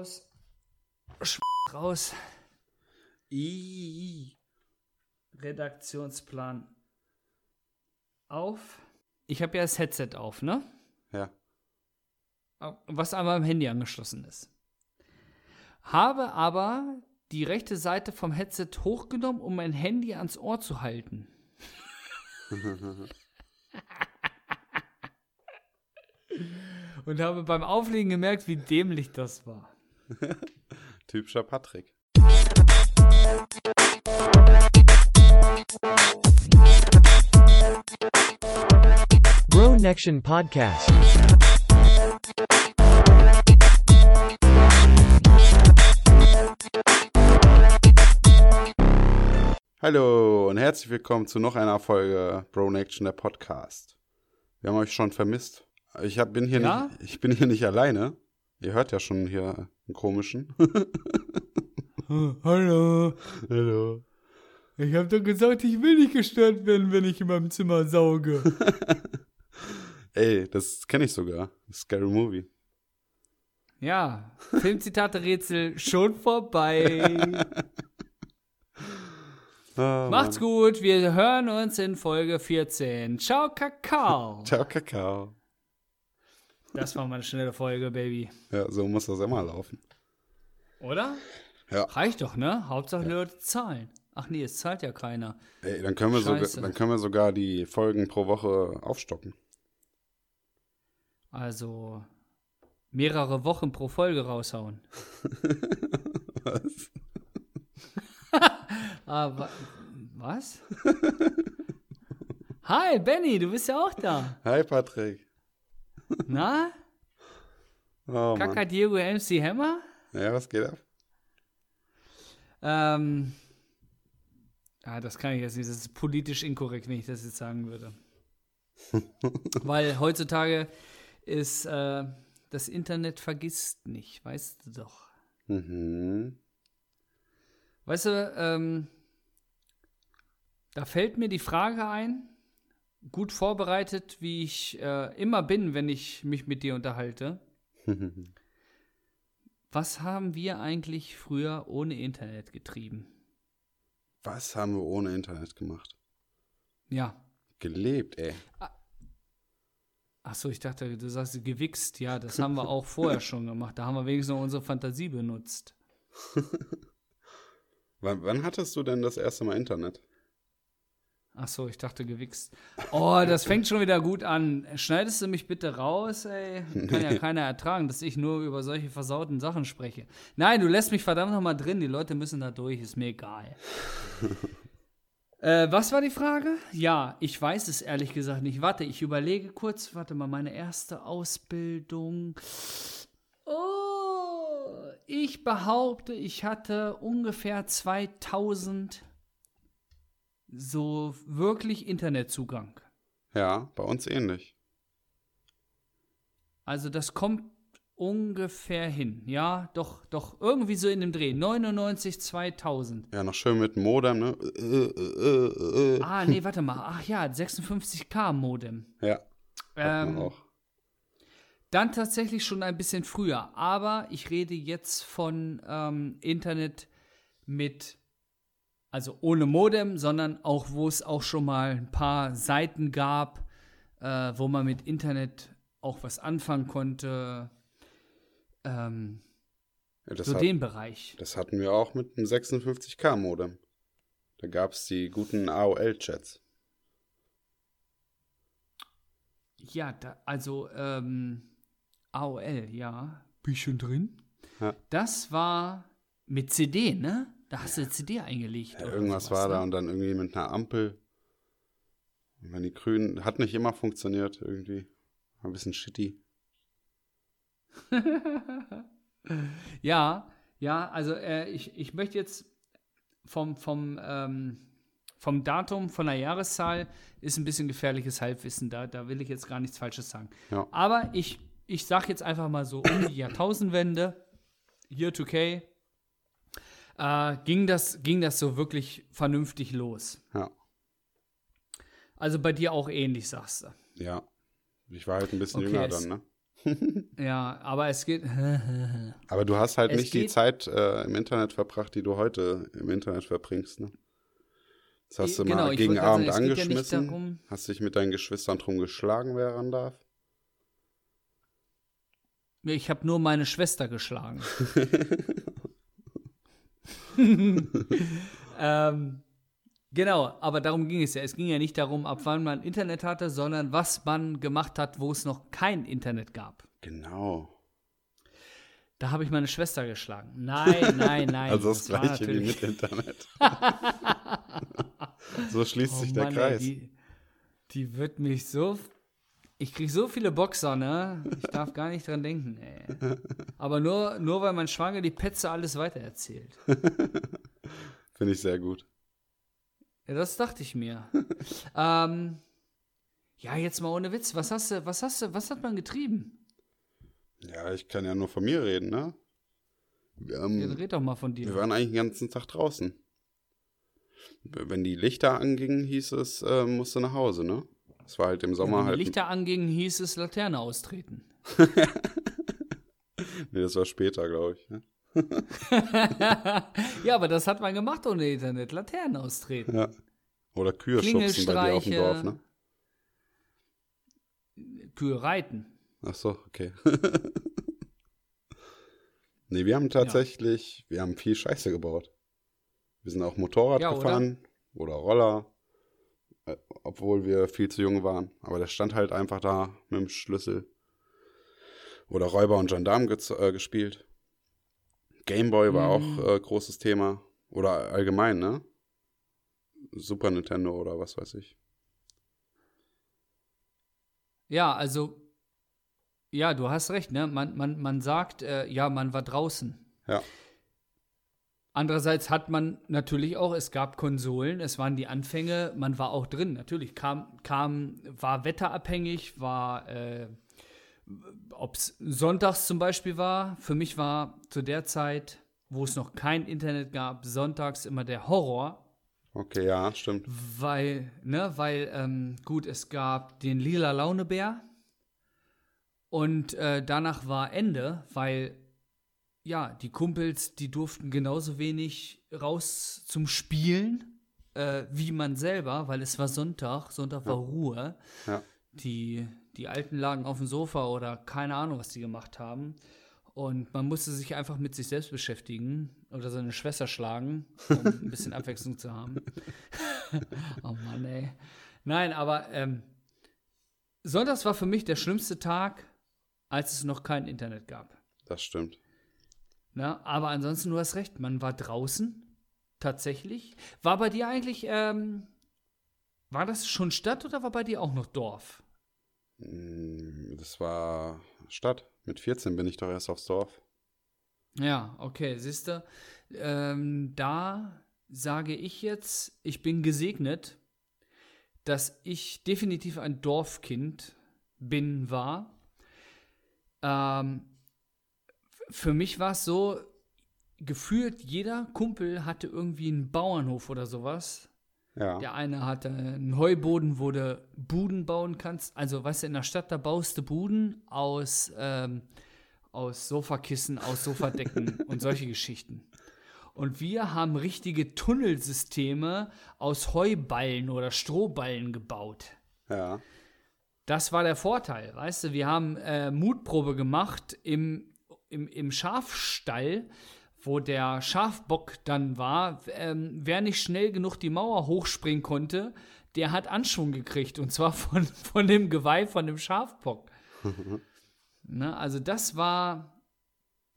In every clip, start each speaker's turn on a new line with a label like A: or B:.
A: raus. Sch raus.
B: I.
A: Redaktionsplan auf. Ich habe ja das Headset auf, ne?
B: Ja.
A: Was aber am Handy angeschlossen ist. Habe aber die rechte Seite vom Headset hochgenommen, um mein Handy ans Ohr zu halten. Und habe beim Auflegen gemerkt, wie dämlich das war.
B: Typischer Patrick.
C: Bro Nection Podcast.
B: Hallo und herzlich willkommen zu noch einer Folge Bro Action der Podcast. Wir haben euch schon vermisst. Ich hab, bin hier
A: Ja?
B: nicht, ich bin hier nicht alleine. Ihr hört ja schon hier einen komischen.
A: Hallo.
B: Hallo.
A: Ich habe doch gesagt, ich will nicht gestört werden, wenn ich in meinem Zimmer sauge.
B: Ey, das kenne ich sogar. Scary Movie.
A: Ja, Filmzitate-Rätsel schon vorbei.
B: Oh,
A: Macht's gut, wir hören uns in Folge 14. Ciao, Kakao.
B: Ciao, Kakao.
A: Das war mal eine schnelle Folge, Baby.
B: Ja, so muss das immer laufen.
A: Oder?
B: Ja.
A: Reicht doch, ne? Hauptsache Leute zahlen. Ach nee, es zahlt ja keiner.
B: Ey, dann können, wir sogar, dann können wir sogar die Folgen pro Woche aufstocken.
A: Also mehrere Wochen pro Folge raushauen.
B: Was?
A: Aber was? Hi, Benny, du bist ja auch da.
B: Hi, Patrick.
A: Na?
B: Oh.
A: Kaka Diego MC Hammer?
B: Ja, was geht ab?
A: Ähm, ja, das kann ich jetzt nicht. Das ist politisch inkorrekt, wenn ich das jetzt sagen würde. Weil heutzutage ist äh, das Internet vergisst nicht, weißt du doch.
B: Mhm.
A: Weißt du, ähm, da fällt mir die Frage ein, gut vorbereitet, wie ich äh, immer bin, wenn ich mich mit dir unterhalte. Was haben wir eigentlich früher ohne Internet getrieben?
B: Was haben wir ohne Internet gemacht?
A: Ja.
B: Gelebt, ey.
A: Ach so, ich dachte, du sagst gewichst. Ja, das haben wir auch vorher schon gemacht. Da haben wir wenigstens noch unsere Fantasie benutzt.
B: Wann, wann hattest du denn das erste Mal Internet?
A: Ach so, ich dachte gewichst. Oh, das fängt schon wieder gut an. Schneidest du mich bitte raus, ey? Kann ja keiner ertragen, dass ich nur über solche versauten Sachen spreche. Nein, du lässt mich verdammt noch mal drin. Die Leute müssen da durch, ist mir egal. äh, was war die Frage? Ja, ich weiß es ehrlich gesagt nicht. Warte, ich überlege kurz. Warte mal, meine erste Ausbildung. Oh, ich behaupte, ich hatte ungefähr 2000 so wirklich Internetzugang.
B: Ja, bei uns ähnlich.
A: Also das kommt ungefähr hin. Ja, doch, doch, irgendwie so in dem Dreh. 99, 2000.
B: Ja, noch schön mit dem Modem, ne? Äh, äh, äh, äh.
A: Ah, nee, warte mal. Ach ja, 56k Modem.
B: Ja,
A: Ähm,
B: auch.
A: Dann tatsächlich schon ein bisschen früher. Aber ich rede jetzt von ähm, Internet mit, also ohne Modem, sondern auch, wo es auch schon mal ein paar Seiten gab, äh, wo man mit Internet auch was anfangen konnte. Ähm,
B: Ja, das,
A: so
B: hat,
A: den Bereich.
B: das hatten wir auch mit einem 56K-Modem. Da gab es die guten AOL-Chats.
A: Ja, da, also ähm, AOL, ja. Schon drin?
B: Ja.
A: Das war mit CD, ne? Da hast du eine CD eingelegt.
B: Ja, irgendwas
A: sowas,
B: war da
A: ne?
B: und dann irgendwie mit einer Ampel. Und wenn die grünen, hat nicht immer funktioniert irgendwie. War ein bisschen shitty.
A: Ja, ja, also äh, ich, ich möchte jetzt vom, vom, ähm, vom Datum, von der Jahreszahl, ist ein bisschen gefährliches Halbwissen. Da, da will ich jetzt gar nichts Falsches sagen.
B: Ja.
A: Aber ich, ich sage jetzt einfach mal so, um die Jahrtausendwende, Year 2K, äh, ging, das, ging das so wirklich vernünftig los.
B: Ja.
A: Also bei dir auch ähnlich, sagst du.
B: Ja. Ich war halt ein bisschen
A: Okay,
B: jünger dann, ne?
A: Ja, aber es geht.
B: Aber du hast halt
A: Es
B: nicht die Zeit äh, im Internet verbracht, die du heute im Internet verbringst, ne? Das hast du
A: Genau,
B: mal gegen Abend
A: sagen, es geht ja
B: angeschmissen,
A: darum-
B: hast dich mit deinen Geschwistern drum geschlagen, wer ran darf.
A: Ich habe nur meine Schwester geschlagen. ähm, genau, aber darum ging es ja. Es ging ja nicht darum, ab wann man Internet hatte, sondern was man gemacht hat, wo es noch kein Internet gab.
B: Genau.
A: Da habe ich meine Schwester geschlagen. Nein, nein, nein.
B: Also das,
A: war
B: gleiche wie mit Internet. so schließt
A: Oh
B: sich der
A: Mann,
B: Kreis.
A: Ey, die, die wird mich so. Ich kriege so viele Boxer, ne? Ich darf gar nicht dran denken, ey. Aber nur, nur weil mein Schwager die Petze alles weitererzählt.
B: Finde ich sehr gut.
A: Ja, das dachte ich mir. ähm, ja, jetzt mal ohne Witz. Was hast du, was hast du, was hat man getrieben?
B: Ja, ich kann ja nur von mir reden, ne? Wir, haben,
A: Ja, red doch mal von
B: wir
A: dir.
B: waren eigentlich den ganzen Tag draußen. Wenn die Lichter angingen, hieß es, äh, musste nach Hause, ne? Es war halt im Sommer
A: Wenn die
B: halt.
A: Lichter angingen, hieß es Laterne austreten.
B: Nee, das war später, glaube ich. Ne?
A: ja, aber das hat man gemacht ohne Internet. Laternen austreten.
B: Ja. Oder Kühe schubsen bei dir auf dem. Dorf, ne?
A: Kühe reiten.
B: Ach so, okay. nee, wir haben tatsächlich, wir haben viel Scheiße gebaut. Wir sind auch Motorrad
A: Ja, oder?
B: gefahren oder? Roller, äh, obwohl wir viel zu jung waren. Aber der stand halt einfach da mit dem Schlüssel. Oder Räuber und Gendarm gez- äh, gespielt. Gameboy war
A: Mhm.
B: auch äh, großes Thema. Oder allgemein, ne? Super Nintendo oder was weiß ich.
A: Ja, also, ja, du hast recht, ne? Man, man, man sagt, äh, ja, man war draußen.
B: Ja.
A: Andererseits hat man natürlich auch, es gab Konsolen, es waren die Anfänge, man war auch drin. Natürlich kam, kam war wetterabhängig, war, äh, ob es sonntags zum Beispiel war. Für mich war zu der Zeit, wo es noch kein Internet gab, sonntags immer der Horror,
B: Okay, ja, stimmt.
A: weil, ne, weil, ähm, gut, es gab den lila Launebär und äh, danach war Ende, weil, ja, die Kumpels, die durften genauso wenig raus zum Spielen äh, wie man selber, weil es war Sonntag, Sonntag war Ruhe.
B: Ja.
A: Die, die Alten lagen auf dem Sofa oder keine Ahnung, was die gemacht haben. Und man musste sich einfach mit sich selbst beschäftigen oder seine Schwester schlagen, um ein bisschen Abwechslung zu haben. oh Mann, ey. Nein, aber ähm, Sonntags war für mich der schlimmste Tag, als es noch kein Internet gab.
B: Das stimmt.
A: Ne? Aber ansonsten, du hast recht, man war draußen, tatsächlich. War bei dir eigentlich, ähm, war das schon Stadt oder war bei dir auch noch Dorf?
B: Mm, Das war Stadt. Mit 14 bin ich doch erst aufs Dorf.
A: Ja, okay, siehst du, ähm, da sage ich jetzt, ich bin gesegnet, dass ich definitiv ein Dorfkind bin, war. Ähm, für mich war es so, gefühlt jeder Kumpel hatte irgendwie einen Bauernhof oder sowas.
B: Ja.
A: Der eine hatte einen Heuboden, wo du Buden bauen kannst. Also, weißt du, in der Stadt, da baust du Buden aus, ähm, aus Sofakissen, aus Sofadecken und solche Geschichten. Und wir haben richtige Tunnelsysteme aus Heuballen oder Strohballen gebaut.
B: Ja.
A: Das war der Vorteil, weißt du, wir haben äh, Mutprobe gemacht im, im, im Schafstall, wo der Schafbock dann war. Ähm, wer nicht schnell genug die Mauer hochspringen konnte, der hat Anschwung gekriegt und zwar von, von dem Geweih von dem Schafbock. ne, also das war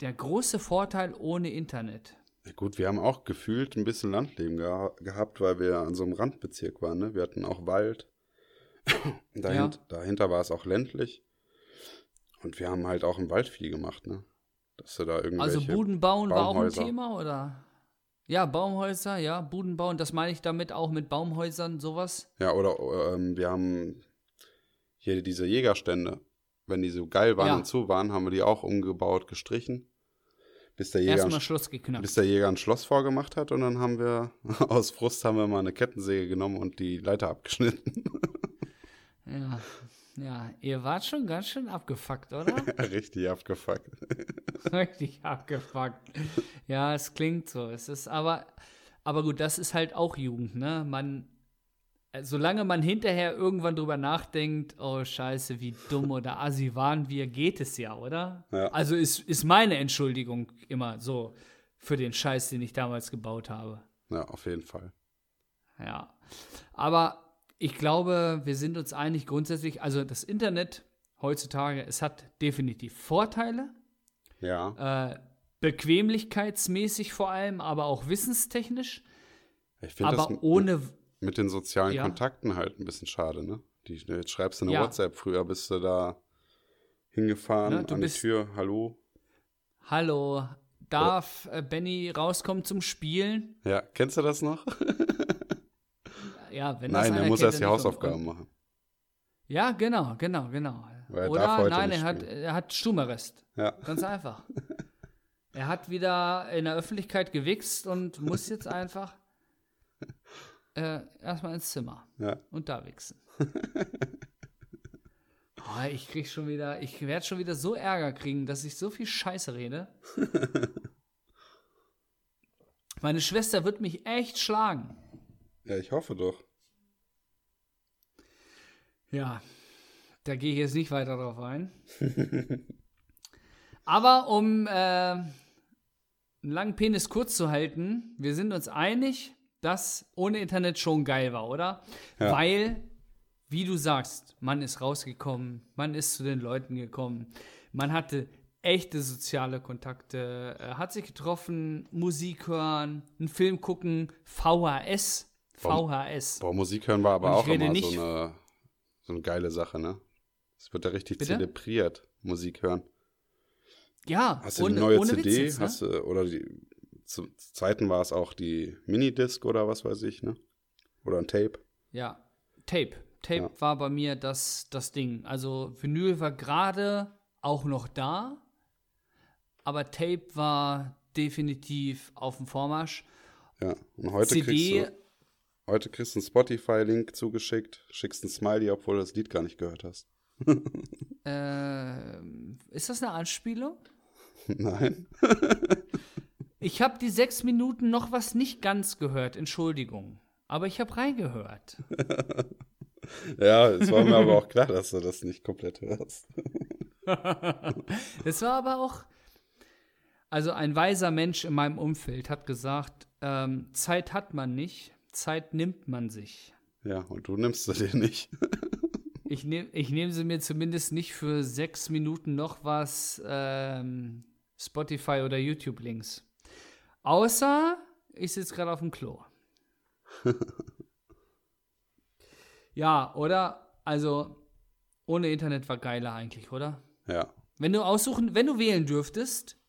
A: der große Vorteil ohne Internet.
B: Ja, Gut, wir haben auch gefühlt ein bisschen Landleben geha gehabt, weil wir an so einem Randbezirk waren. Ne? Wir hatten auch Wald. Dahint Dahinter war es auch ländlich. Und wir haben halt auch im Wald viel gemacht, ne? Dass du da irgendwelche...
A: Also Buden bauen war auch ein. Thema, oder? Ja, Baumhäuser, ja, Buden bauen, das meine ich damit auch mit Baumhäusern, sowas.
B: Ja, oder ähm, wir haben hier diese Jägerstände. Wenn die so geil waren
A: Ja.
B: und zu waren, haben wir die auch umgebaut, gestrichen. Bis der Jäger,
A: Erstmal Schluss geknackt.
B: bis der Jäger ein Schloss vorgemacht hat und dann haben wir, aus Frust haben wir mal eine Kettensäge genommen und die Leiter abgeschnitten.
A: Ja. Ja, ihr wart schon ganz schön abgefuckt, oder?
B: Richtig abgefuckt.
A: Richtig abgefuckt. Ja, es klingt so. Es ist aber, aber gut, das ist halt auch Jugend, ne? Man, äh, solange man hinterher irgendwann drüber nachdenkt, oh Scheiße, wie dumm oder assi waren wir, geht es ja, oder?
B: Ja.
A: Also ist, ist meine Entschuldigung immer so für den Scheiß, den ich damals gebaut habe.
B: Ja, auf jeden Fall.
A: Ja. Aber ich glaube, wir sind uns einig grundsätzlich, also das Internet heutzutage, es hat definitiv Vorteile,
B: Ja.
A: äh, bequemlichkeitsmäßig vor allem, aber auch wissenstechnisch,
B: Ich finde das
A: ohne,
B: mit den sozialen
A: Ja.
B: Kontakten halt ein bisschen schade, ne? Die, jetzt schreibst du eine
A: Ja.
B: WhatsApp, früher bist du da hingefahren
A: Ne, du
B: an die Tür, hallo.
A: hallo, darf äh, Benny rauskommen zum Spielen?
B: Ja, kennst du das noch?
A: Ja, wenn
B: Nein, er muss erst die. Hausaufgaben machen.
A: Ja, genau, genau, genau.
B: Er
A: Oder
B: darf heute
A: nein,
B: nicht
A: er hat, er hat Stummerrest.
B: Ja.
A: Ganz einfach. er hat wieder in der Öffentlichkeit gewichst und muss jetzt einfach äh, erstmal ins Zimmer
B: Ja.
A: und da wichsen. oh, ich krieg schon wieder, ich werde schon wieder so Ärger kriegen, dass ich so viel Scheiße rede. Meine Schwester wird mich echt schlagen.
B: Ja, ich hoffe doch.
A: Ja, da gehe ich jetzt nicht weiter drauf ein. Aber um äh, einen langen Penis kurz zu halten, wir sind uns einig, dass ohne Internet schon geil war, oder?
B: Ja.
A: Weil, wie du sagst, man ist rausgekommen, man ist zu den Leuten gekommen, man hatte echte soziale Kontakte, äh, hat sich getroffen, Musik hören, einen Film gucken, VHS. VHS.
B: Boah, Musik hören war aber auch immer
A: nicht-
B: so eine, so eine geile Sache, ne? Es wird ja richtig
A: Bitte?
B: zelebriert, Musik hören.
A: Ja,
B: Hast du
A: ohne,
B: die neue CD?
A: Jetzt, ne?
B: Hast du, oder die, zu Zeiten war es auch die Minidisc oder was weiß ich, ne? Oder ein Tape.
A: Ja, Tape. Tape
B: Ja.
A: war bei mir das, das Ding. Also Vinyl war gerade auch noch da, aber Tape war definitiv auf dem Vormarsch.
B: Ja. Und heute
A: CD,
B: kriegst du, heute kriegst du einen Spotify-Link zugeschickt, schickst ein Smiley, obwohl du das Lied gar nicht gehört hast.
A: äh, ist das eine Anspielung?
B: Nein.
A: Ich habe die sechs Minuten noch was nicht ganz gehört, Entschuldigung. Aber ich habe reingehört.
B: Ja, es war mir aber auch klar, dass du das nicht komplett hörst.
A: Es war aber auch, also ein weiser Mensch in meinem Umfeld hat gesagt, ähm, Zeit hat man nicht, Zeit nimmt man sich.
B: Ja, und du nimmst sie dir nicht.
A: Ich nehme ich nehm sie mir zumindest nicht für sechs Minuten noch was ähm, Spotify oder YouTube-Links. Außer ich sitze gerade auf dem Klo. ja, oder? Also, ohne Internet war geiler eigentlich, oder?
B: Ja.
A: Wenn du aussuchen, wenn du wählen dürftest,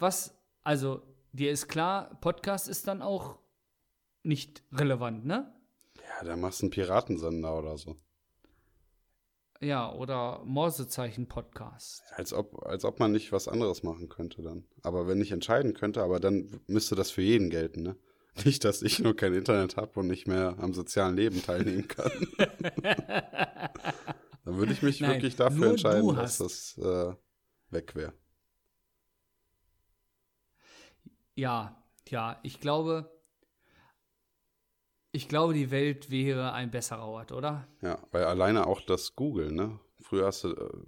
A: was, also, dir ist klar, Podcast ist dann auch nicht relevant, ne?
B: Ja, da machst du einen Piratensender oder so.
A: Ja, oder Morsezeichen-Podcast.
B: Als ob, als ob man nicht was anderes machen könnte dann. Aber wenn ich entscheiden könnte, aber dann müsste das für jeden gelten, ne? Nicht, dass ich nur kein Internet habe und nicht mehr am sozialen Leben teilnehmen kann. dann würde ich mich
A: Nein,
B: wirklich dafür entscheiden, dass das äh, weg wäre.
A: Ja, ja, ich glaube, ich glaube, die Welt wäre ein besserer Ort, oder?
B: Ja, weil alleine auch das Google, ne? Früher hast du, äh,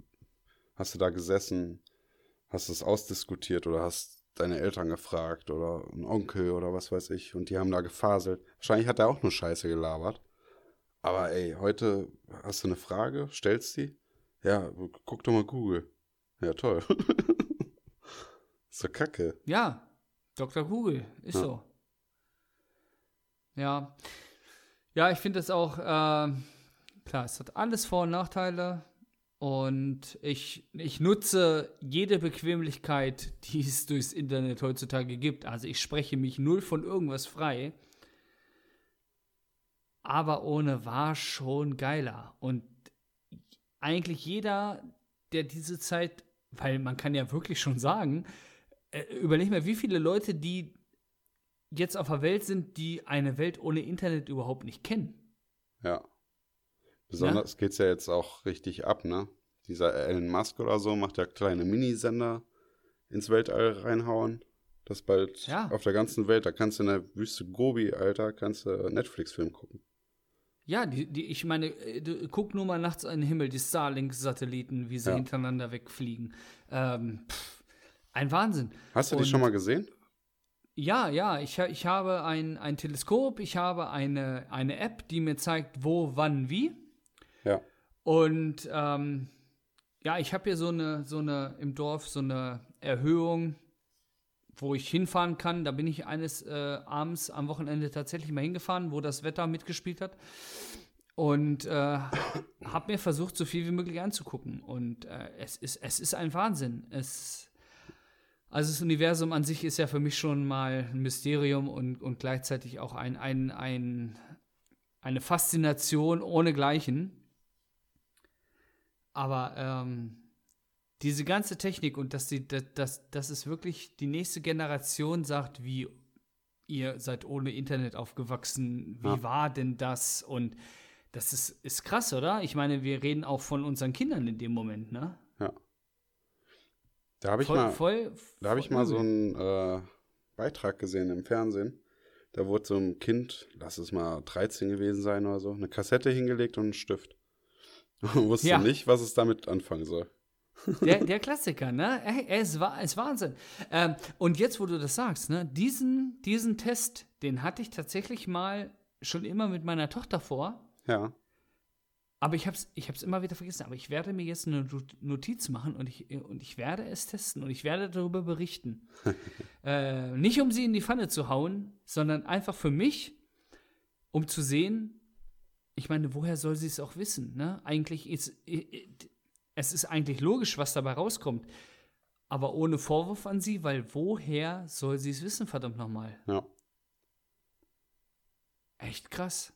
B: hast du da gesessen, hast es ausdiskutiert oder hast deine Eltern gefragt oder einen Onkel oder was weiß ich und die haben da gefaselt. Wahrscheinlich hat er auch nur Scheiße gelabert. Aber ey, heute hast du eine Frage, stellst sie? Ja, guck doch mal Google. Ja, toll. so kacke.
A: Ja, Dr. Google, ist
B: Ja.
A: so. Ja. Ja, ich finde es auch, ähm, klar, es hat alles Vor- und Nachteile. Und ich, ich nutze jede Bequemlichkeit, die es durchs Internet heutzutage gibt. Also ich spreche mich null von irgendwas frei. Aber ohne war schon geiler. Und eigentlich jeder, der diese Zeit, weil man kann ja wirklich schon sagen, äh, überleg mal, wie viele Leute, die jetzt auf der Welt sind, die eine Welt ohne Internet überhaupt nicht kennen.
B: Ja. Besonders geht's ja jetzt auch richtig ab, ne? Dieser Elon Musk oder so macht ja kleine Minisender ins Weltall reinhauen. Das bald
A: Ja.
B: auf der ganzen Welt, da kannst du in der Wüste Gobi, Alter, kannst du Netflix-Film gucken.
A: Ja, die, die, ich meine, äh, du, guck nur mal nachts in den Himmel, die Starlink-Satelliten, wie sie
B: Ja.
A: hintereinander wegfliegen. Ähm, pff, ein Wahnsinn.
B: Hast du die
A: Und-
B: schon mal gesehen?
A: Ja, ja, ich, ich habe ein, ein Teleskop, ich habe eine, eine App, die mir zeigt, wo, wann, wie.
B: Ja.
A: Und ähm, ja, ich habe hier so eine, so eine im Dorf so eine Erhöhung, wo ich hinfahren kann. Da bin ich eines äh, abends am Wochenende tatsächlich mal hingefahren, wo das Wetter mitgespielt hat. Und äh, habe mir versucht, so viel wie möglich anzugucken. Und äh, es, ist, es ist ein Wahnsinn. Es, also das Universum an sich ist ja für mich schon mal ein Mysterium und, und gleichzeitig auch ein, ein, ein, eine Faszination ohnegleichen. Aber ähm, diese ganze Technik und dass, die, dass, dass, dass es wirklich die nächste Generation sagt, wie ihr seid ohne Internet aufgewachsen, wie
B: Ja.
A: war denn das? Und das ist, ist krass, oder? Ich meine, wir reden auch von unseren Kindern in dem Moment, ne?
B: Ja. Da habe ich
A: voll,
B: mal,
A: voll,
B: da habe ich mal so einen äh, Beitrag gesehen im Fernsehen. Da wurde so ein Kind, lass es mal 13 gewesen sein oder so, eine Kassette hingelegt und einen Stift. Und wusste
A: Ja.
B: nicht, was es damit anfangen soll.
A: Der, der Klassiker, ne? Ey, es war es ist Wahnsinn. Ähm, und jetzt, wo du das sagst, ne, diesen, diesen Test, den hatte ich tatsächlich mal schon immer mit meiner Tochter vor.
B: Ja.
A: Aber ich habe es ich hab's immer wieder vergessen. Aber ich werde mir jetzt eine Not- Notiz machen und ich, und ich werde es testen und ich werde darüber berichten. äh, nicht, um sie in die Pfanne zu hauen, sondern einfach für mich, um zu sehen, ich meine, woher soll sie es auch wissen? Ne? Eigentlich ist es ist eigentlich logisch, was dabei rauskommt. Aber ohne Vorwurf an sie, weil woher soll sie es wissen, verdammt nochmal?
B: Ja.
A: Echt krass.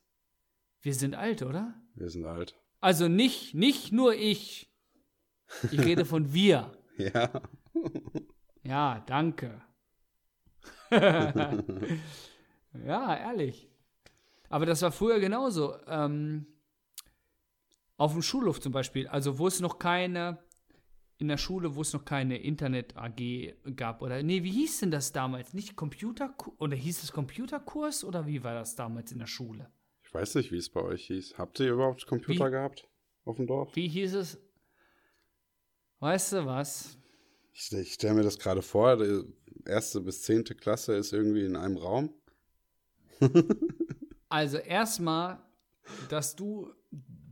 A: Wir sind alt, oder?
B: Wir sind alt.
A: Also nicht, nicht nur ich. Ich rede von wir.
B: Ja.
A: Ja, danke. ja, ehrlich. Aber das war früher genauso. Ähm, auf dem Schulhof zum Beispiel, also wo es noch keine, in der Schule, wo es noch keine Internet-AG gab, oder, nee, wie hieß denn das damals? Nicht Computer, oder hieß es Computerkurs, oder wie war das damals in der Schule?
B: Ich weiß nicht, wie es bei euch hieß. Habt ihr überhaupt Computer
A: Wie?
B: gehabt? Auf dem Dorf?
A: Wie hieß es? Weißt du was?
B: Ich, ich stelle mir das gerade vor, die erste bis zehnte Klasse ist irgendwie in einem Raum.
A: Also erstmal, dass du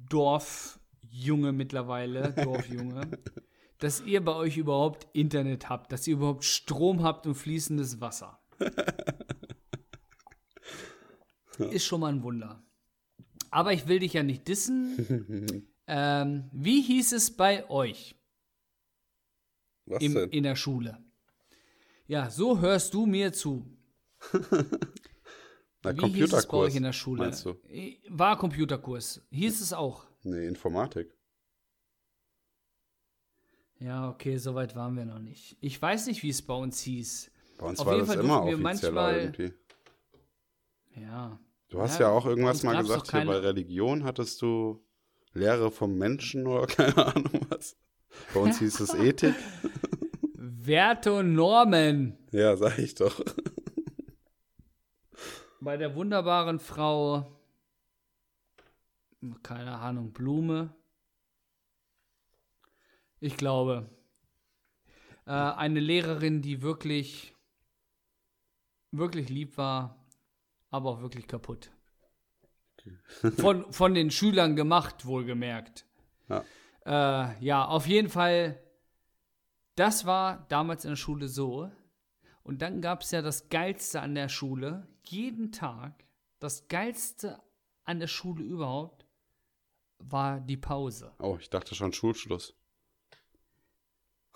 A: Dorfjunge mittlerweile, Dorfjunge, dass ihr bei euch überhaupt Internet habt, dass ihr überhaupt Strom habt und fließendes Wasser. Ist schon mal ein Wunder. Aber ich will dich ja nicht dissen. ähm, wie hieß es bei euch
B: Was
A: im,
B: denn?
A: in der Schule? Ja, so hörst du mir zu.
B: Na,
A: Wie hieß es bei euch
B: Computerkurs.
A: in der Schule?
B: Meinst du?
A: War Computerkurs. Hieß es auch.
B: Nee, Informatik.
A: Ja, okay, so weit waren wir noch nicht. Ich weiß nicht, wie es bei uns hieß.
B: Bei uns
A: Auf
B: war
A: jeden
B: das
A: Fall
B: immer
A: wir
B: offizieller
A: manchmal-
B: irgendwie.
A: Ja.
B: Du hast
A: Ja,
B: ja, auch irgendwas mal gesagt,
A: doch
B: hier
A: keine-
B: bei Religion hattest du Lehre vom Menschen oder keine Ahnung was. Bei uns hieß es Ethik.
A: Werte und Normen
B: Ja, sag ich doch.
A: bei der wunderbaren Frau, keine Ahnung, Blume. Ich glaube, äh, eine Lehrerin, die wirklich, wirklich lieb war, aber auch wirklich kaputt. Von, von den Schülern gemacht, wohlgemerkt.
B: Ja.
A: Äh, ja, auf jeden Fall, das war damals in der Schule so. Und dann gab es ja das Geilste an der Schule. Jeden Tag, das Geilste an der Schule überhaupt, war die Pause.
B: Oh, ich dachte schon Schulschluss.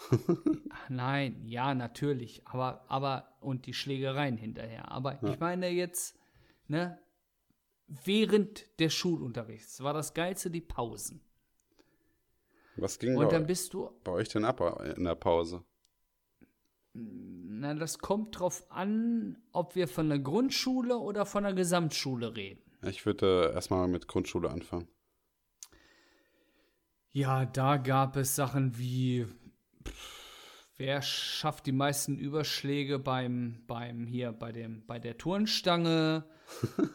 A: Nein, ja, natürlich. Aber, aber, und die Schlägereien hinterher. Aber ich meine jetzt, ne, während des Schulunterrichts war das Geilste die Pausen.
B: Was ging
A: Und dann bist du
B: bei euch denn ab in der Pause?
A: Na, das kommt drauf an, ob wir von der Grundschule oder von der Gesamtschule reden.
B: Ich würde äh, erstmal mit Grundschule anfangen.
A: Ja, da gab es Sachen wie wer schafft die meisten Überschläge beim, beim hier, bei dem, bei der Turnstange.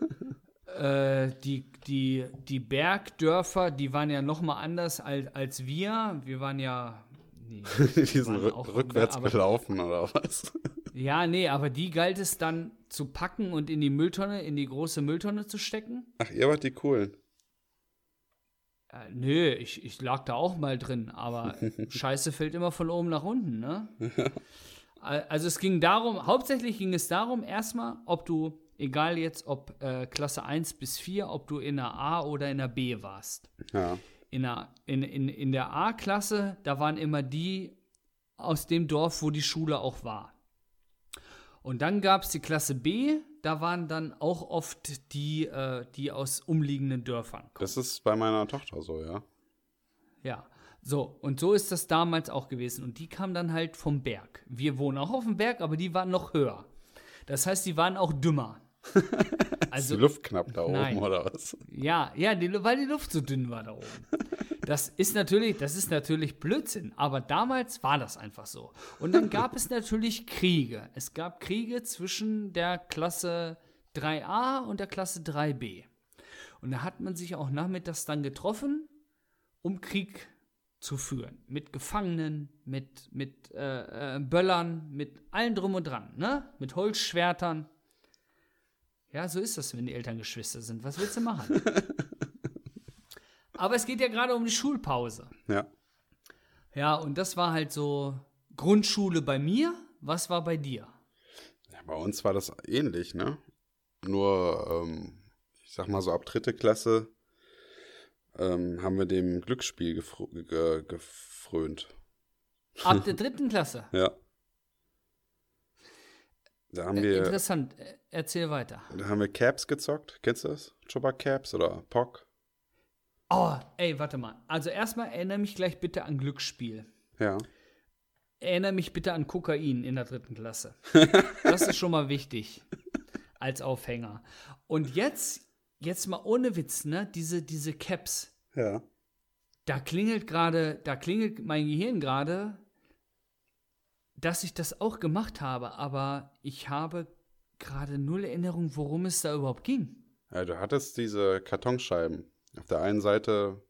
A: äh, die, die, die Bergdörfer, die waren ja noch mal anders als, als wir. Wir waren ja.
B: Nee, die sind rückwärts aber, gelaufen oder was?
A: Ja, nee, aber die galt es dann zu packen und in die Mülltonne, in die große Mülltonne zu stecken.
B: Ach, ihr wart die coolen.
A: Äh, nö, ich, ich lag da auch mal drin, aber Scheiße fällt immer von oben nach unten, ne? also es ging darum, hauptsächlich ging es darum, erstmal, ob du, egal jetzt ob äh, Klasse 1 bis 4, ob du in der A oder in der B warst.
B: Ja.
A: In der, in, in, in der A-Klasse, da waren immer die aus dem Dorf, wo die Schule auch war. Und dann gab es die Klasse B, da waren dann auch oft die, äh, die aus umliegenden Dörfern kommen.
B: Das ist bei meiner Tochter so, ja.
A: Ja, so, und so ist das damals auch gewesen. Und die kamen dann halt vom Berg. Wir wohnen auch auf dem Berg, aber die waren noch höher. Das heißt, die waren auch dümmer.
B: Also, ist die Luft knapp da oben, nein. oder was?
A: Ja, ja, die, weil die Luft so dünn war da oben. Das ist natürlich, das ist natürlich Blödsinn, aber damals war das einfach so. Und dann gab es natürlich Kriege. Es gab Kriege zwischen der Klasse 3a und der Klasse 3b. Und da hat man sich auch nachmittags dann getroffen, um Krieg zu führen. Mit Gefangenen, mit, mit äh, äh, Böllern, mit allem drum und dran, ne? Mit Holzschwertern. Ja, so ist das, wenn die Eltern Geschwister sind. Was willst du machen? Aber es geht ja gerade um die Schulpause.
B: Ja.
A: Ja, und das war halt so Grundschule bei mir. Was war bei dir?
B: Ja, bei uns war das ähnlich, ne? Nur, ähm, ich sag mal so, ab dritte Klasse ähm, haben wir dem Glücksspiel ge gefrönt.
A: Ab der dritten Klasse?
B: ja. Da haben äh, wir,
A: Interessant, erzähl weiter.
B: Da haben wir Caps gezockt. Kennst du das? Chopper Caps oder POC?
A: Oh, ey, warte mal. Also erstmal erinnere mich gleich bitte an Glücksspiel.
B: Ja.
A: Erinnere mich bitte an Kokain in der dritten Klasse. Das ist schon mal wichtig als Aufhänger. Und jetzt, jetzt mal ohne Witz, ne? Diese, diese Caps.
B: Ja.
A: Da klingelt gerade, da klingelt mein Gehirn gerade, dass ich das auch gemacht habe, aber ich habe gerade null Erinnerung, worum es da überhaupt ging.
B: Ja, du hattest diese Kartonscheiben. Auf der einen Seite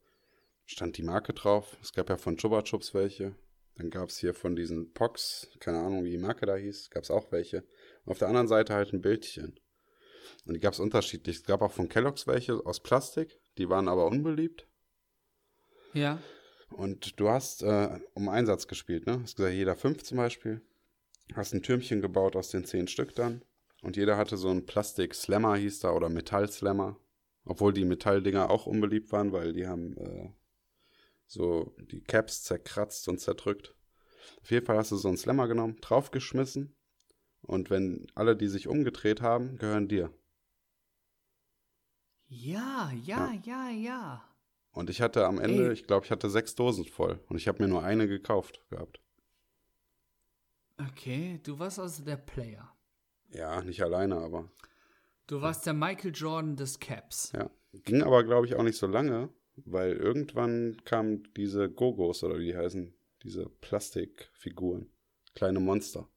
B: stand die Marke drauf. Es gab ja von Chuba Chups welche. Dann gab es hier von diesen Pox, keine Ahnung, wie die Marke da hieß, gab es auch welche. Und auf der anderen Seite halt ein Bildchen. Und die gab es unterschiedlich. Es gab auch von Kellogg's welche aus Plastik, die waren aber unbeliebt.
A: Ja.
B: Und du hast äh, um Einsatz gespielt, ne? Hast gesagt, jeder fünf zum Beispiel. Hast ein Türmchen gebaut aus den zehn Stück dann. Und jeder hatte so einen Plastik-Slammer, hieß da, oder Metall-Slammer. Obwohl die Metalldinger auch unbeliebt waren, weil die haben äh, so die Caps zerkratzt und zerdrückt. Auf jeden Fall hast du so einen Slammer genommen, draufgeschmissen. Und wenn alle, die sich umgedreht haben, gehören dir.
A: Ja, ja, ja, ja. ja.
B: Und ich hatte am Ende, Ey. ich glaube, ich hatte sechs Dosen voll. Und ich habe mir nur eine gekauft gehabt.
A: Okay, du warst also der Player.
B: Ja, nicht alleine, aber.
A: Du warst der Michael Jordan des Caps.
B: Ja. Ging aber, glaube ich, auch nicht so lange, weil irgendwann kamen diese Gogos oder wie die heißen, diese Plastikfiguren, kleine Monster.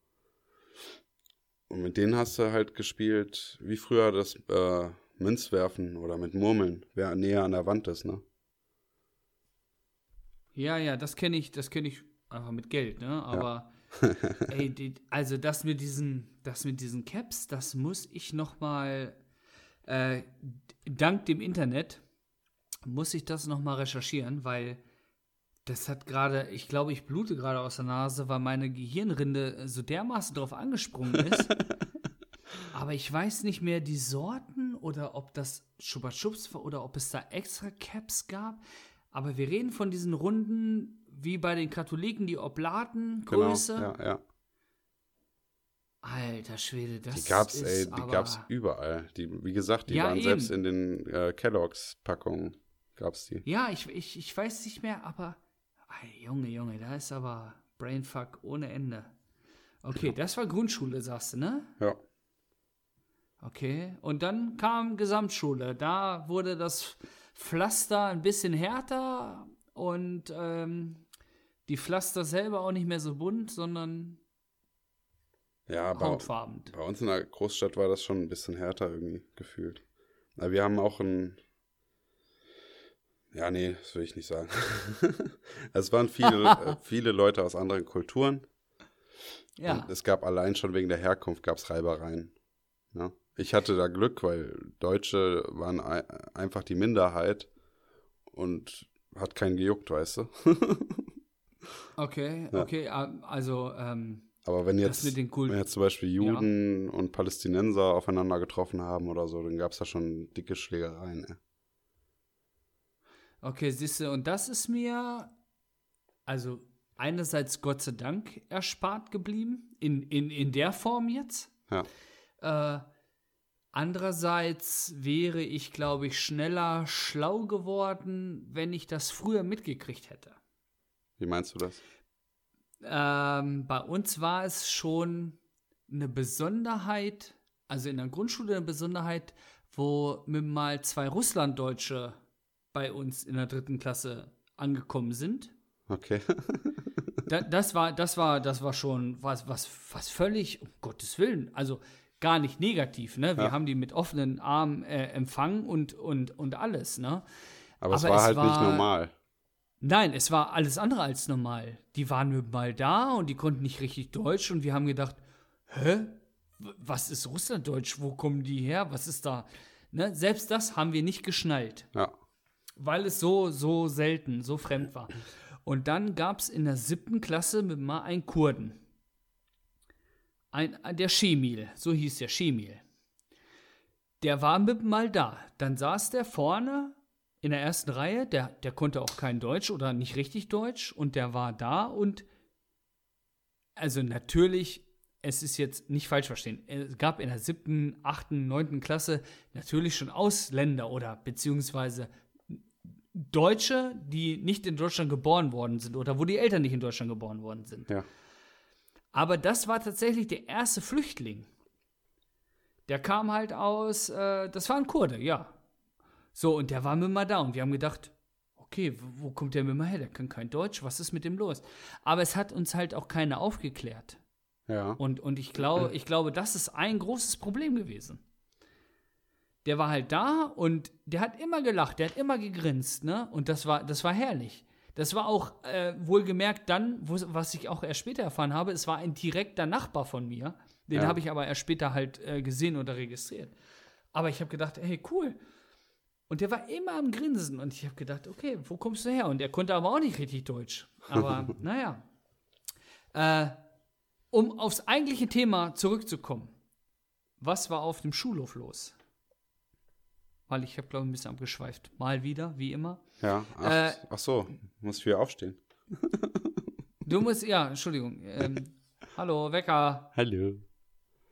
B: Und mit denen hast du halt gespielt, wie früher das äh, Münzwerfen oder mit Murmeln, wer näher an der Wand ist, ne?
A: Ja, ja, das kenne ich, das kenne ich einfach mit Geld, ne? Aber ja. Ey, die, also das mit diesen, das mit diesen Caps, das muss ich noch mal äh, dank dem Internet muss ich das noch mal recherchieren, weil das hat gerade, ich glaube, ich blute gerade aus der Nase, weil meine Gehirnrinde so dermaßen drauf angesprungen ist. Aber ich weiß nicht mehr die Sorten oder ob das Chupa Chups war oder ob es da extra Caps gab. Aber wir reden von diesen Runden, wie bei den Katholiken, die Oblatengröße.
B: Genau, ja, ja.
A: Alter Schwede, das
B: die gab's, ist ey, die gab's überall. Die, wie gesagt, die ja, waren eben. selbst in den äh, Kelloggs-Packungen gab's die.
A: Ja, ich, ich, ich weiß nicht mehr, aber ey, Junge, Junge, da ist aber Brainfuck ohne Ende. Okay, ja. das war Grundschule, sagst du, ne?
B: Ja.
A: Okay, und dann kam Gesamtschule. Da wurde das Pflaster ein bisschen härter und ähm, die Pflaster selber auch nicht mehr so bunt, sondern
B: ja, bei,
A: hautfarben.
B: bei uns in der Großstadt war das schon ein bisschen härter irgendwie gefühlt. Aber wir haben auch ein. Ja, nee, das will ich nicht sagen. es waren viele, äh, viele Leute aus anderen Kulturen.
A: Ja.
B: Und es gab allein schon wegen der Herkunft gab es Reibereien. Ja. Ich hatte da Glück, weil Deutsche waren ei- einfach die Minderheit und hat keinen gejuckt, weißt du.
A: Okay,
B: Ja.
A: okay, also ähm,
B: Aber wenn jetzt,
A: mit den Kult
B: wenn jetzt zum Beispiel Juden und Palästinenser aufeinander getroffen haben oder so, dann gab es da schon dicke Schlägereien. Ey.
A: Okay, siehst du, und das ist mir, also einerseits Gott sei Dank erspart geblieben, in, in, in der Form jetzt.
B: Ja.
A: Äh, andererseits wäre ich, glaube ich, schneller schlau geworden, wenn ich das früher mitgekriegt hätte.
B: Wie meinst du das?
A: Ähm, bei uns war es schon eine Besonderheit, also in der Grundschule eine Besonderheit, wo mir mal zwei Russlanddeutsche bei uns in der dritten Klasse angekommen sind.
B: Okay.
A: Da, das war, das war, das war schon was, was, was völlig, um Gottes Willen, also gar nicht negativ, ne? Wir
B: Ja.
A: haben die mit offenen Armen äh, empfangen und, und, und alles, ne?
B: Aber, es
A: Aber
B: war
A: es
B: halt nicht
A: war-
B: normal.
A: Nein, es war alles andere als normal. Die waren mal da und die konnten nicht richtig Deutsch und wir haben gedacht, hä? Was ist Russlanddeutsch? Wo kommen die her? Was ist da? Ne? Selbst das haben wir nicht geschnallt,
B: Ja.
A: weil es so, so selten, so fremd war. Und dann gab es in der siebten Klasse mit mal einen Kurden. Ein, der Schemil, so hieß der Schemil. Der war mit mal da. Dann saß der vorne in der ersten Reihe, der, der konnte auch kein Deutsch oder nicht richtig Deutsch und der war da und also natürlich, es ist jetzt nicht falsch verstehen, es gab in der siebten, achten, neunten Klasse natürlich schon Ausländer oder beziehungsweise Deutsche, die nicht in Deutschland geboren worden sind oder wo die Eltern nicht in Deutschland geboren worden sind.
B: Ja.
A: Aber das war tatsächlich der erste Flüchtling. Der kam halt aus, äh, das war ein Kurde, ja. So, und der war mit mal da und wir haben gedacht, okay, wo, kommt der mit mal her? Der kann kein Deutsch, was ist mit dem los? Aber es hat uns halt auch keiner aufgeklärt.
B: Ja.
A: Und, und ich, glaube, ich glaube, das ist ein großes Problem gewesen. Der war halt da und der hat immer gelacht, der hat immer gegrinst, ne? Und das war, das war herrlich. Das war auch äh, wohlgemerkt dann, wo, was ich auch erst später erfahren habe, es war ein direkter Nachbar von mir. Den
B: Ja.
A: habe ich aber erst später halt äh, gesehen oder registriert. Aber ich habe gedacht, hey, cool. Und der war immer am Grinsen und ich habe gedacht, okay, wo kommst du her? Und er konnte aber auch nicht richtig Deutsch. Aber naja. Äh, um aufs eigentliche Thema zurückzukommen. Was war auf dem Schulhof los? Weil ich habe, glaube ich, ein bisschen abgeschweift. Mal wieder, wie immer.
B: Ja. Ach,
A: Äh,
B: ach so, muss wir aufstehen.
A: Du musst, ja, Entschuldigung. Ähm, hallo, Wecker.
B: Hallo.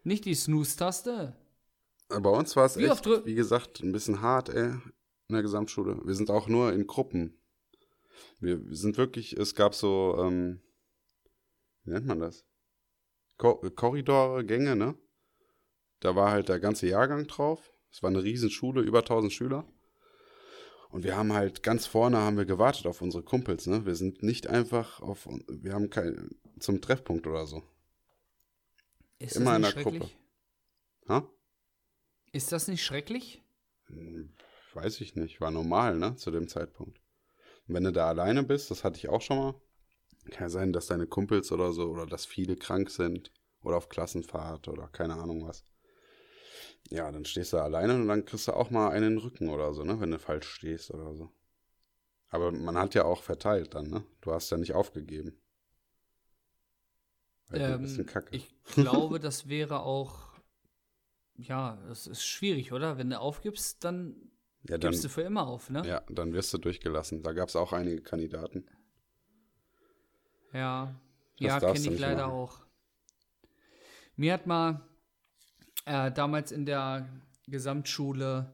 A: Nicht die Snooze-Taste.
B: Bei uns war es
A: Wie
B: echt, wie gesagt, ein bisschen hart, ey, in der Gesamtschule. Wir sind auch nur in Gruppen. Wir sind wirklich, es gab so, ähm, wie nennt man das? Ko Korridore, Gänge, ne? Da war halt der ganze Jahrgang drauf. Es war eine Riesenschule, über 1000 Schüler. Und wir haben halt ganz vorne haben wir gewartet auf unsere Kumpels, ne? Wir sind nicht einfach auf, wir haben kein, zum Treffpunkt oder so.
A: Ist
B: Immer in der Gruppe. Ha?
A: Ist das nicht schrecklich?
B: Hm, Weiß ich nicht, war normal, ne, zu dem Zeitpunkt. Und wenn du da alleine bist, das hatte ich auch schon mal, kann ja sein, dass deine Kumpels oder so, oder dass viele krank sind, oder auf Klassenfahrt, oder keine Ahnung was. Ja, dann stehst du alleine und dann kriegst du auch mal einen Rücken oder so, ne, wenn du falsch stehst oder so. Aber man hat ja auch verteilt dann, ne? Du hast ja nicht aufgegeben. Ein
A: Ähm,
B: bisschen kacke.
A: ich glaube, das wäre auch, ja, es ist schwierig, oder? Wenn du aufgibst, dann
B: ja, dann,
A: gibst du für immer auf, ne?
B: ja, dann wirst du durchgelassen. Da gab es auch einige Kandidaten.
A: Ja,
B: Das
A: ja kenne ich leider
B: machen.
A: auch. Mir hat mal äh, damals in der Gesamtschule,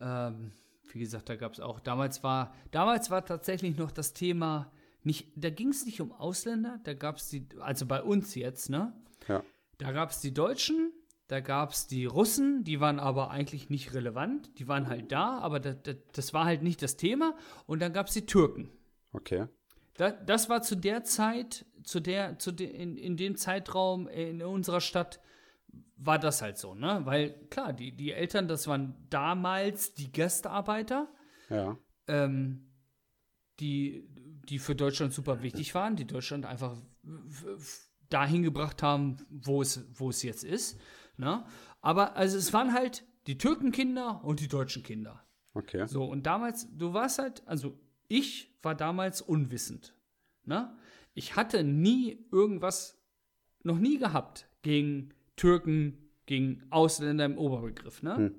A: ähm, wie gesagt, da gab es auch, damals war, damals war tatsächlich noch das Thema, nicht, da ging es nicht um Ausländer, da gab es die, also bei uns jetzt, ne?
B: Ja.
A: Da gab es die Deutschen, da gab es die Russen, die waren aber eigentlich nicht relevant, die waren halt da, aber das, das, das war halt nicht das Thema. Und dann gab es die Türken.
B: Okay.
A: Da, das war zu der Zeit, zu der, zu de, in, in dem Zeitraum in unserer Stadt war das halt so, ne? Weil klar, die, die Eltern, das waren damals die Gastarbeiter,
B: Ja.
A: ähm, die, die für Deutschland super wichtig waren, die Deutschland einfach dahin gebracht haben, wo es, wo es jetzt ist. Ne? Aber also es waren halt die Türkenkinder und die deutschen Kinder.
B: Okay.
A: So, und damals, du warst halt, also ich war damals unwissend. Ne? Ich hatte nie irgendwas, noch nie gehabt gegen Türken, gegen Ausländer im Oberbegriff. Ne?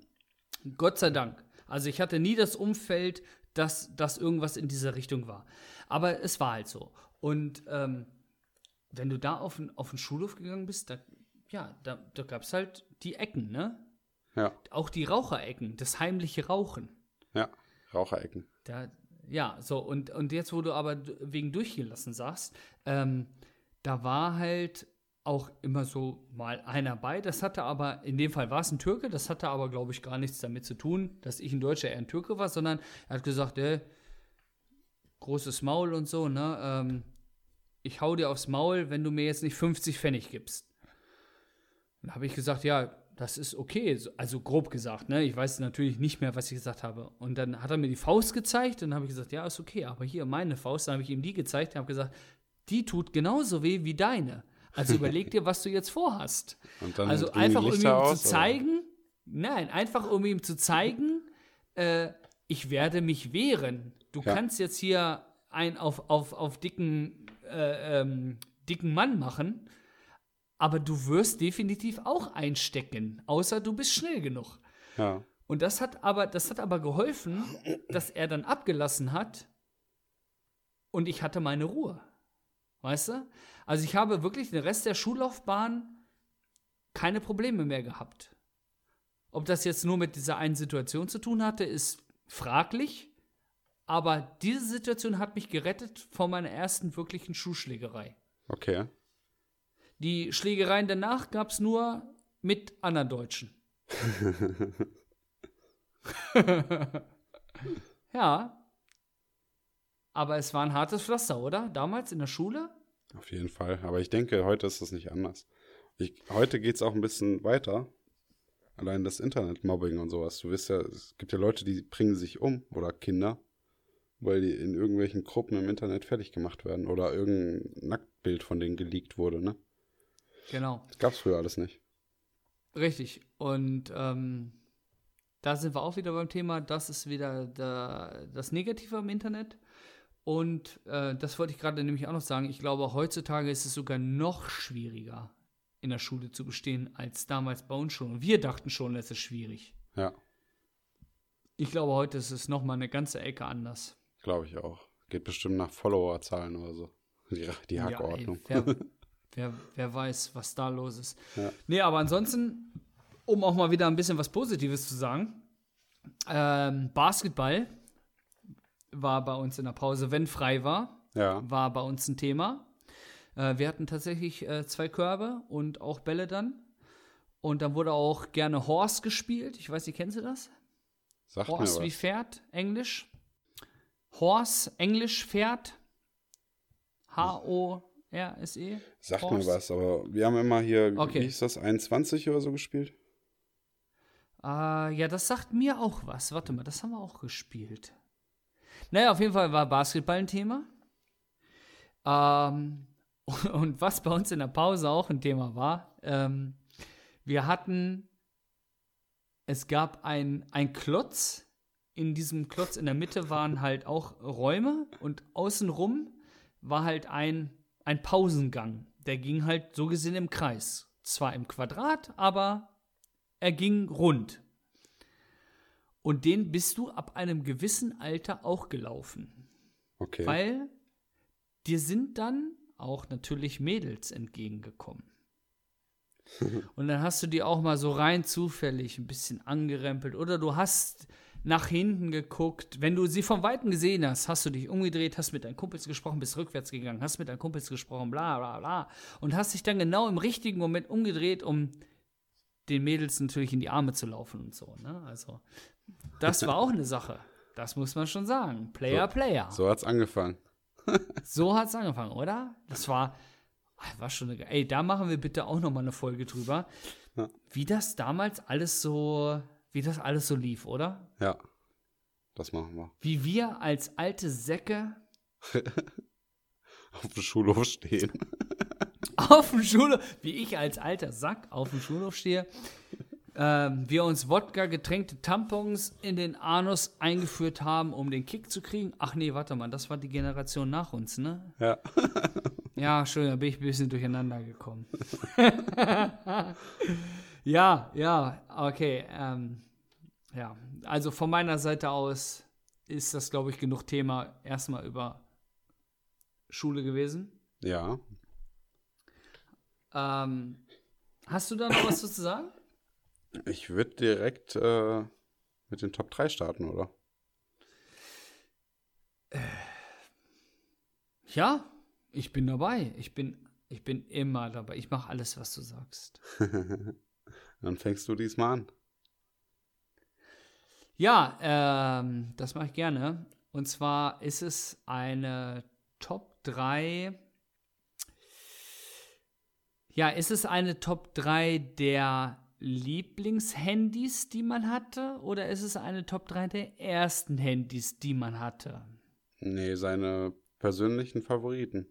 A: Gott sei Dank. Also ich hatte nie das Umfeld, dass, dass irgendwas in dieser Richtung war. Aber es war halt so. Und ähm, wenn du da auf den, auf den Schulhof gegangen bist, da, ja, da, da gab es halt die Ecken, ne?
B: Ja.
A: Auch die Raucherecken, das heimliche Rauchen.
B: Ja. Raucherecken.
A: Da, ja, so, und, und jetzt, wo du aber wegen durchgelassen sagst, ähm, da war halt auch immer so mal einer bei. Das hatte aber, in dem Fall war es ein Türke, das hatte aber, glaube ich, gar nichts damit zu tun, dass ich ein Deutscher, er ein Türke war, sondern er hat gesagt, ey, großes Maul und so, ne, ähm, ich hau dir aufs Maul, wenn du mir jetzt nicht 50 Pfennig gibst. Dann habe ich gesagt, ja, das ist okay, so- also grob gesagt, ne? Ich weiß natürlich nicht mehr, was ich gesagt habe. Und dann hat er mir die Faust gezeigt und dann habe ich gesagt, ja, ist okay, aber hier meine Faust, dann habe ich ihm die gezeigt und habe gesagt, die tut genauso weh wie deine. Also überleg dir, was du jetzt vorhast. Also einfach um ihm
B: Lichter
A: zu
B: aus, oder?
A: zeigen, nein, einfach um ihm zu zeigen, äh, ich werde mich wehren. Du
B: Ja.
A: kannst jetzt hier ein auf, auf, auf dicken, äh, ähm, dicken Mann machen, aber du wirst definitiv auch einstecken, außer du bist schnell genug.
B: Ja.
A: Und das hat aber, das hat aber geholfen, dass er dann abgelassen hat und ich hatte meine Ruhe. Weißt du? Also ich habe wirklich den Rest der Schullaufbahn keine Probleme mehr gehabt. Ob das jetzt nur mit dieser einen Situation zu tun hatte, ist fraglich. Aber diese Situation hat mich gerettet vor meiner ersten wirklichen Schuhschlägerei.
B: Okay.
A: Die Schlägereien danach gab es nur mit anderen Deutschen. ja. Aber es war ein hartes Pflaster, oder? Damals in der Schule?
B: Auf jeden Fall. Aber ich denke, heute ist das nicht anders. Ich, heute geht es auch ein bisschen weiter. Allein das Internetmobbing und sowas. Du wirst ja, es gibt ja Leute, die bringen sich um oder Kinder, weil die in irgendwelchen Gruppen im Internet fertig gemacht werden oder irgendein Nacktbild von denen geleakt wurde, ne?
A: Genau.
B: Das gab's früher alles nicht.
A: Richtig. Und ähm, da sind wir auch wieder beim Thema, das ist wieder der, das Negative am Internet. Und äh, das wollte ich gerade nämlich auch noch sagen. Ich glaube, heutzutage ist es sogar noch schwieriger, in der Schule zu bestehen, als damals bei uns schon. Und wir dachten schon, es ist schwierig.
B: Ja,
A: Ich glaube, heute ist es noch mal eine ganze Ecke anders.
B: glaube ich auch. Geht bestimmt nach Followerzahlen oder so. Die, die
A: Ja, ey,
B: Hackordnung.
A: wer, wer, weiß, was da los ist.
B: Ja.
A: Nee, aber ansonsten, um auch mal wieder ein bisschen was Positives zu sagen, ähm, Basketball war bei uns in der Pause, wenn frei war,
B: ja,
A: war bei uns ein Thema. Äh, wir hatten tatsächlich äh, zwei Körbe und auch Bälle dann. Und dann wurde auch gerne Horse gespielt. Ich weiß nicht, kennst du das?
B: sagt
A: Horse wie. Pferd, Englisch. Horse, Englisch, Pferd. H-O-R-S-E.
B: Sagt mir
A: Horse.
B: was, aber wir haben immer hier,
A: Okay.
B: wie hieß das, 21 oder so gespielt?
A: Äh, ja, das sagt mir auch was. Warte mal, das haben wir auch gespielt. Naja, auf jeden Fall war Basketball ein Thema. Ähm, und was bei uns in der Pause auch ein Thema war, ähm, wir hatten, es gab ein, ein Klotz. In diesem Klotz in der Mitte waren halt auch Räume und außenrum war halt ein, ein Pausengang. Der ging halt so gesehen im Kreis. Zwar im Quadrat, aber er ging rund. Und den bist du ab einem gewissen Alter auch gelaufen.
B: Okay.
A: Weil dir sind dann auch natürlich Mädels entgegengekommen. Und dann hast du die auch mal so rein zufällig ein bisschen angerempelt oder du hast nach hinten geguckt. Wenn du sie von Weitem gesehen hast, hast du dich umgedreht, hast mit deinen Kumpels gesprochen, bist rückwärts gegangen, hast mit deinen Kumpels gesprochen, bla bla bla. Und hast dich dann genau im richtigen Moment umgedreht, um den Mädels natürlich in die Arme zu laufen und so. Ne? Also, das war auch eine Sache. Das muss man schon sagen. Player,
B: So-
A: Player.
B: So hat's angefangen.
A: so hat es angefangen, oder? Das war, war schon eine, ey, da machen wir bitte auch noch mal eine Folge drüber,
B: Ja.
A: wie das damals alles so, wie das alles so lief, oder?
B: Ja, das machen wir.
A: Wie wir als alte Säcke
B: Auf dem Schulhof stehen.
A: auf dem Schulhof, wie ich als alter Sack auf dem Schulhof stehe, ähm, wir uns Wodka getränkte Tampons in den Anus eingeführt haben, um den Kick zu kriegen. Ach nee, warte mal, das war die Generation nach uns, ne?
B: Ja.
A: Ja, Entschuldigung, da bin ich ein bisschen durcheinander gekommen. ja, ja, okay. Ähm, ja, also von meiner Seite aus ist das, glaube ich, genug Thema erstmal über Schule gewesen.
B: Ja.
A: Ähm, hast du da noch was zu sagen?
B: Ich würde direkt äh, mit den Top 3 starten, oder?
A: Ja, ich bin dabei. Ich bin, ich bin immer dabei. Ich mache alles, was du sagst.
B: Dann fängst du diesmal an.
A: Ja, ähm, das mache ich gerne. Und zwar ist es eine Top 3. Ja, ist es eine Top 3 der Lieblingshandys, die man hatte? Oder ist es eine Top 3 der ersten Handys, die man hatte?
B: Nee, seine persönlichen Favoriten.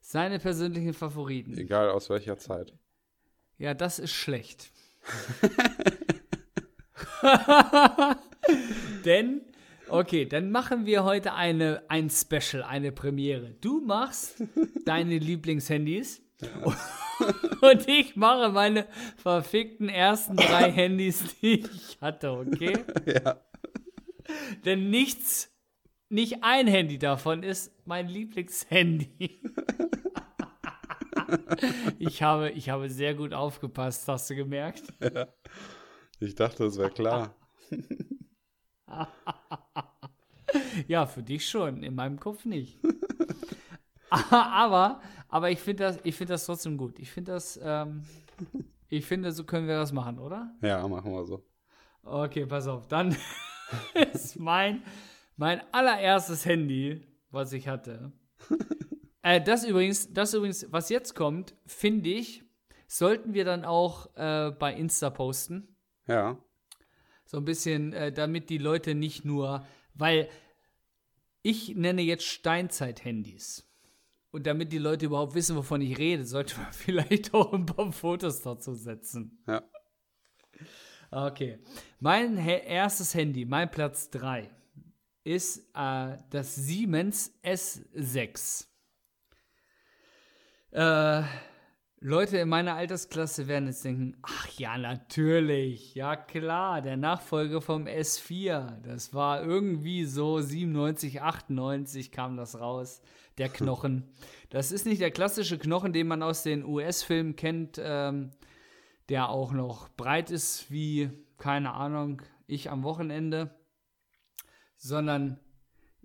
A: Seine persönlichen Favoriten.
B: Egal aus welcher Zeit.
A: Ja, das ist schlecht. Denn, okay, dann machen wir heute eine, ein Special, eine Premiere. Du machst deine Lieblingshandys und ich mache meine verfickten ersten drei Handys, die ich hatte, okay?
B: Ja.
A: Denn nichts, nicht ein Handy davon ist mein Lieblingshandy. ich, habe, ich habe sehr gut aufgepasst, hast du gemerkt?
B: Ich dachte, das wäre klar.
A: Ja, für dich schon, in meinem Kopf nicht. aber, aber ich finde das, ich finde das trotzdem gut. Ich finde das, ähm, ich finde, so können wir das machen, oder?
B: Ja, machen wir so.
A: Okay, pass auf. Dann ist mein, mein allererstes Handy, was ich hatte. Äh, das übrigens, das übrigens, was jetzt kommt, finde ich, sollten wir dann auch äh, bei Insta posten.
B: Ja.
A: So ein bisschen, äh, damit die Leute nicht nur, weil ich nenne jetzt Steinzeit-Handys. Und damit die Leute überhaupt wissen, wovon ich rede, sollte man vielleicht auch ein paar Fotos dazu setzen.
B: Ja.
A: Okay. Mein he erstes Handy, mein Platz 3, ist äh, das Siemens S6. Äh, Leute in meiner Altersklasse werden jetzt denken, ach ja, natürlich, ja klar, der Nachfolger vom S4, das war irgendwie so 97, 98 kam das raus, der Knochen. Das ist nicht der klassische Knochen, den man aus den US-Filmen kennt, ähm, der auch noch breit ist wie, keine Ahnung, ich am Wochenende, sondern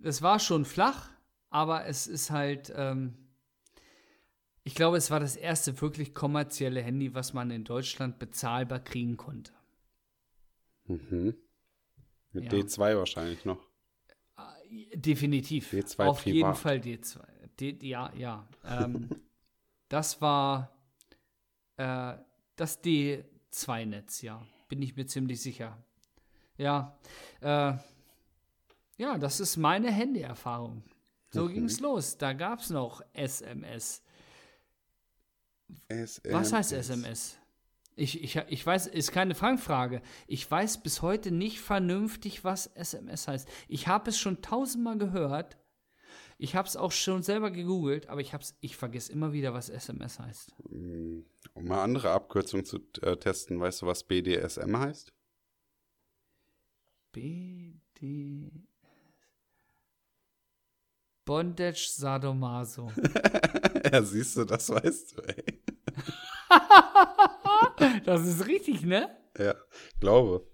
A: es war schon flach, aber es ist halt, ähm, ich glaube, es war das erste wirklich kommerzielle Handy, was man in Deutschland bezahlbar kriegen konnte.
B: Mhm. Mit
A: Ja.
B: D2 wahrscheinlich noch.
A: Definitiv.
B: D2
A: Auf jeden
B: privat.
A: Fall D2. D, ja, ja. Ähm, das war äh, das D2-Netz, ja. Bin ich mir ziemlich sicher. Ja. Äh, ja, das ist meine Handy-Erfahrung. So
B: Mhm.
A: ging's los. Da gab's noch SMS.
B: SMS.
A: Was heißt SMS? Ich, ich, ich weiß, ist keine Fangfrage. Ich weiß bis heute nicht vernünftig, was SMS heißt. Ich habe es schon tausendmal gehört. Ich habe es auch schon selber gegoogelt, aber ich, hab's, ich vergesse immer wieder, was SMS heißt.
B: Um mal andere Abkürzungen zu äh, testen, weißt du, was BDSM heißt?
A: BD. Bondage Sadomaso.
B: ja, siehst du, das weißt du, ey.
A: Das ist richtig, ne?
B: Ja, glaube.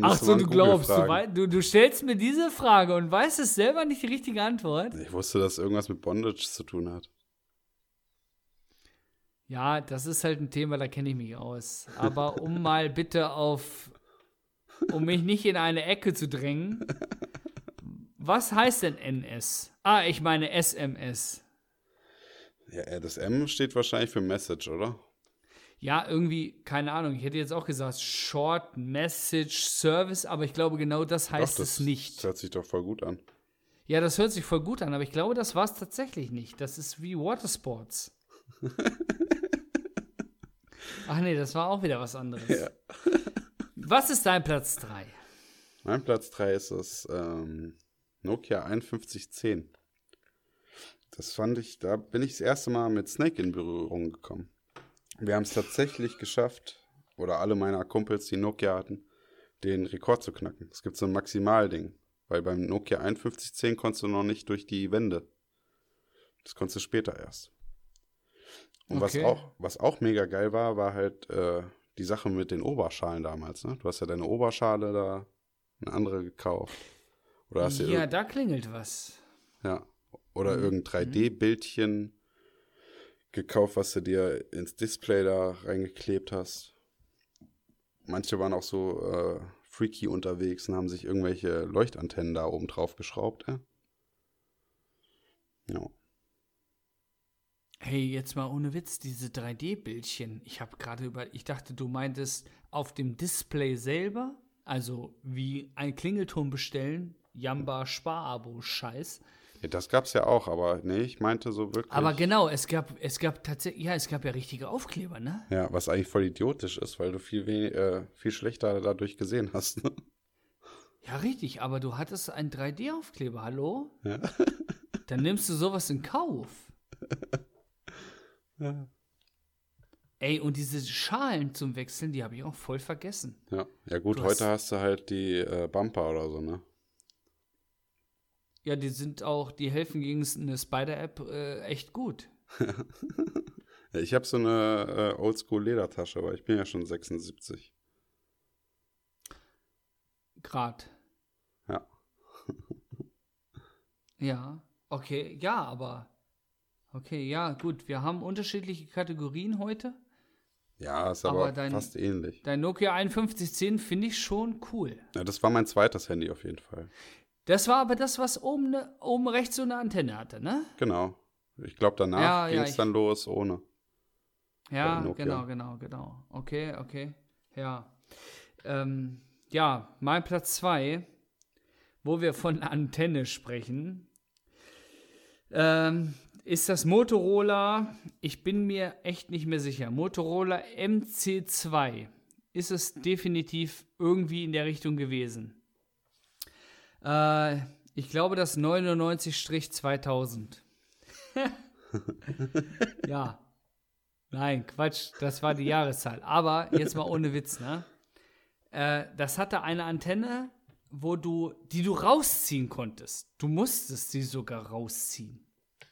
A: Ach so, du
B: Google
A: glaubst, du,
B: fragen.
A: du, du stellst mir diese Frage und weißt es selber nicht die richtige Antwort.
B: Ich wusste, dass irgendwas mit Bondage zu tun hat.
A: Ja, das ist halt ein Thema, da kenne ich mich aus. Aber um mal bitte auf, um mich nicht in eine Ecke zu drängen, Was heißt denn NS? Ah, ich meine SMS.
B: Ja, das M steht wahrscheinlich für Message, oder?
A: Ja, irgendwie, keine Ahnung, ich hätte jetzt auch gesagt Short Message Service, aber ich glaube, genau das heißt
B: doch, das,
A: es nicht.
B: Das hört sich doch voll gut an.
A: Ja, das hört sich voll gut an, aber ich glaube, das war es tatsächlich nicht. Das ist wie Watersports. Ach nee, das war auch wieder was anderes.
B: Ja.
A: Was ist dein Platz 3?
B: Mein Platz 3 ist das ähm, Nokia 5110. Das fand ich, da bin ich das erste Mal mit Snake in Berührung gekommen. Wir haben es tatsächlich geschafft, oder alle meiner Kumpels, die Nokia hatten, den Rekord zu knacken. Es gibt so ein Maximalding, weil beim Nokia 5110 konntest du noch nicht durch die Wände. Das konntest du später erst. Und
A: Okay.
B: was, auch, was auch mega geil war, war halt äh, die Sache mit den Oberschalen damals. Ne? Du hast ja deine Oberschale da, eine andere gekauft. Oder hast
A: Ja, da klingelt was.
B: ja. Oder
A: Mhm.
B: irgendein 3D-Bildchen gekauft, was du dir ins Display da reingeklebt hast. Manche waren auch so äh, freaky unterwegs und haben sich irgendwelche Leuchtantennen da oben drauf geschraubt. Ja. ja.
A: Hey, jetzt mal ohne Witz, diese 3D-Bildchen. Ich habe gerade über, ich dachte, du meintest auf dem Display selber, also wie ein Klingelton bestellen, Jamba Sparabo-Scheiß.
B: Ja, das gab's ja auch, aber nee, ich meinte so wirklich.
A: Aber genau, es gab, es gab tatsächlich, ja, es gab ja richtige Aufkleber, ne?
B: Ja, was eigentlich voll idiotisch ist, weil du viel, äh, viel schlechter dadurch gesehen hast. Ne?
A: Ja, richtig, aber du hattest einen 3D-Aufkleber, hallo?
B: Ja.
A: Dann nimmst du sowas in Kauf.
B: Ja.
A: Ey, und diese Schalen zum Wechseln, die habe ich auch voll vergessen.
B: Ja, ja gut,
A: Du
B: heute
A: hast-
B: hast du halt die äh, Bumper oder so, ne?
A: Ja, die sind auch, die helfen gegen eine Spider-App äh, echt gut.
B: Ich habe so eine äh, Oldschool-Ledertasche, aber ich bin ja schon 76.
A: Grad.
B: Ja.
A: Ja, okay, ja, aber. Okay, ja, gut. Wir haben unterschiedliche Kategorien heute.
B: Ja, ist
A: Aber
B: aber,
A: dein-
B: fast ähnlich.
A: Dein Nokia 5110 finde ich schon cool.
B: Ja, das war mein zweites Handy auf jeden Fall.
A: Das war aber das, was oben, ne, oben rechts so eine Antenne hatte, ne?
B: Genau. Ich glaube, danach
A: Ja, ja,
B: ging es
A: ich-
B: dann los ohne.
A: Ja, genau, genau, genau. Okay, okay. Ja. Ähm, ja, mein Platz 2, wo wir von Antenne sprechen, ähm, ist das Motorola, ich bin mir echt nicht mehr sicher, Motorola MC2 ist es definitiv irgendwie in der Richtung gewesen. Äh, ich glaube das 99-2000. ja. Nein, Quatsch, das war die Jahreszahl. Aber jetzt mal ohne Witz, ne? Äh, das hatte eine Antenne, wo du, die du rausziehen konntest. Du musstest sie sogar rausziehen.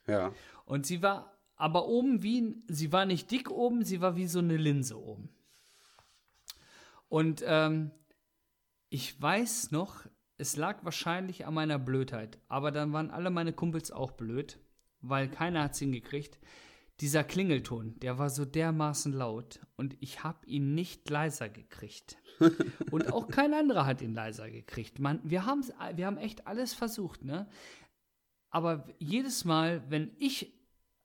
B: Ja.
A: Und sie war aber oben wie, sie war nicht dick oben, sie war wie so eine Linse oben. Und ähm, ich weiß noch, es lag wahrscheinlich an meiner Blödheit, aber dann waren alle meine Kumpels auch blöd, weil keiner hat es hingekriegt. Dieser Klingelton, der war so dermaßen laut und ich habe ihn nicht leiser gekriegt. und auch kein anderer hat ihn leiser gekriegt. Man, wir, haben's- wir haben echt alles versucht, ne? Aber jedes Mal, wenn ich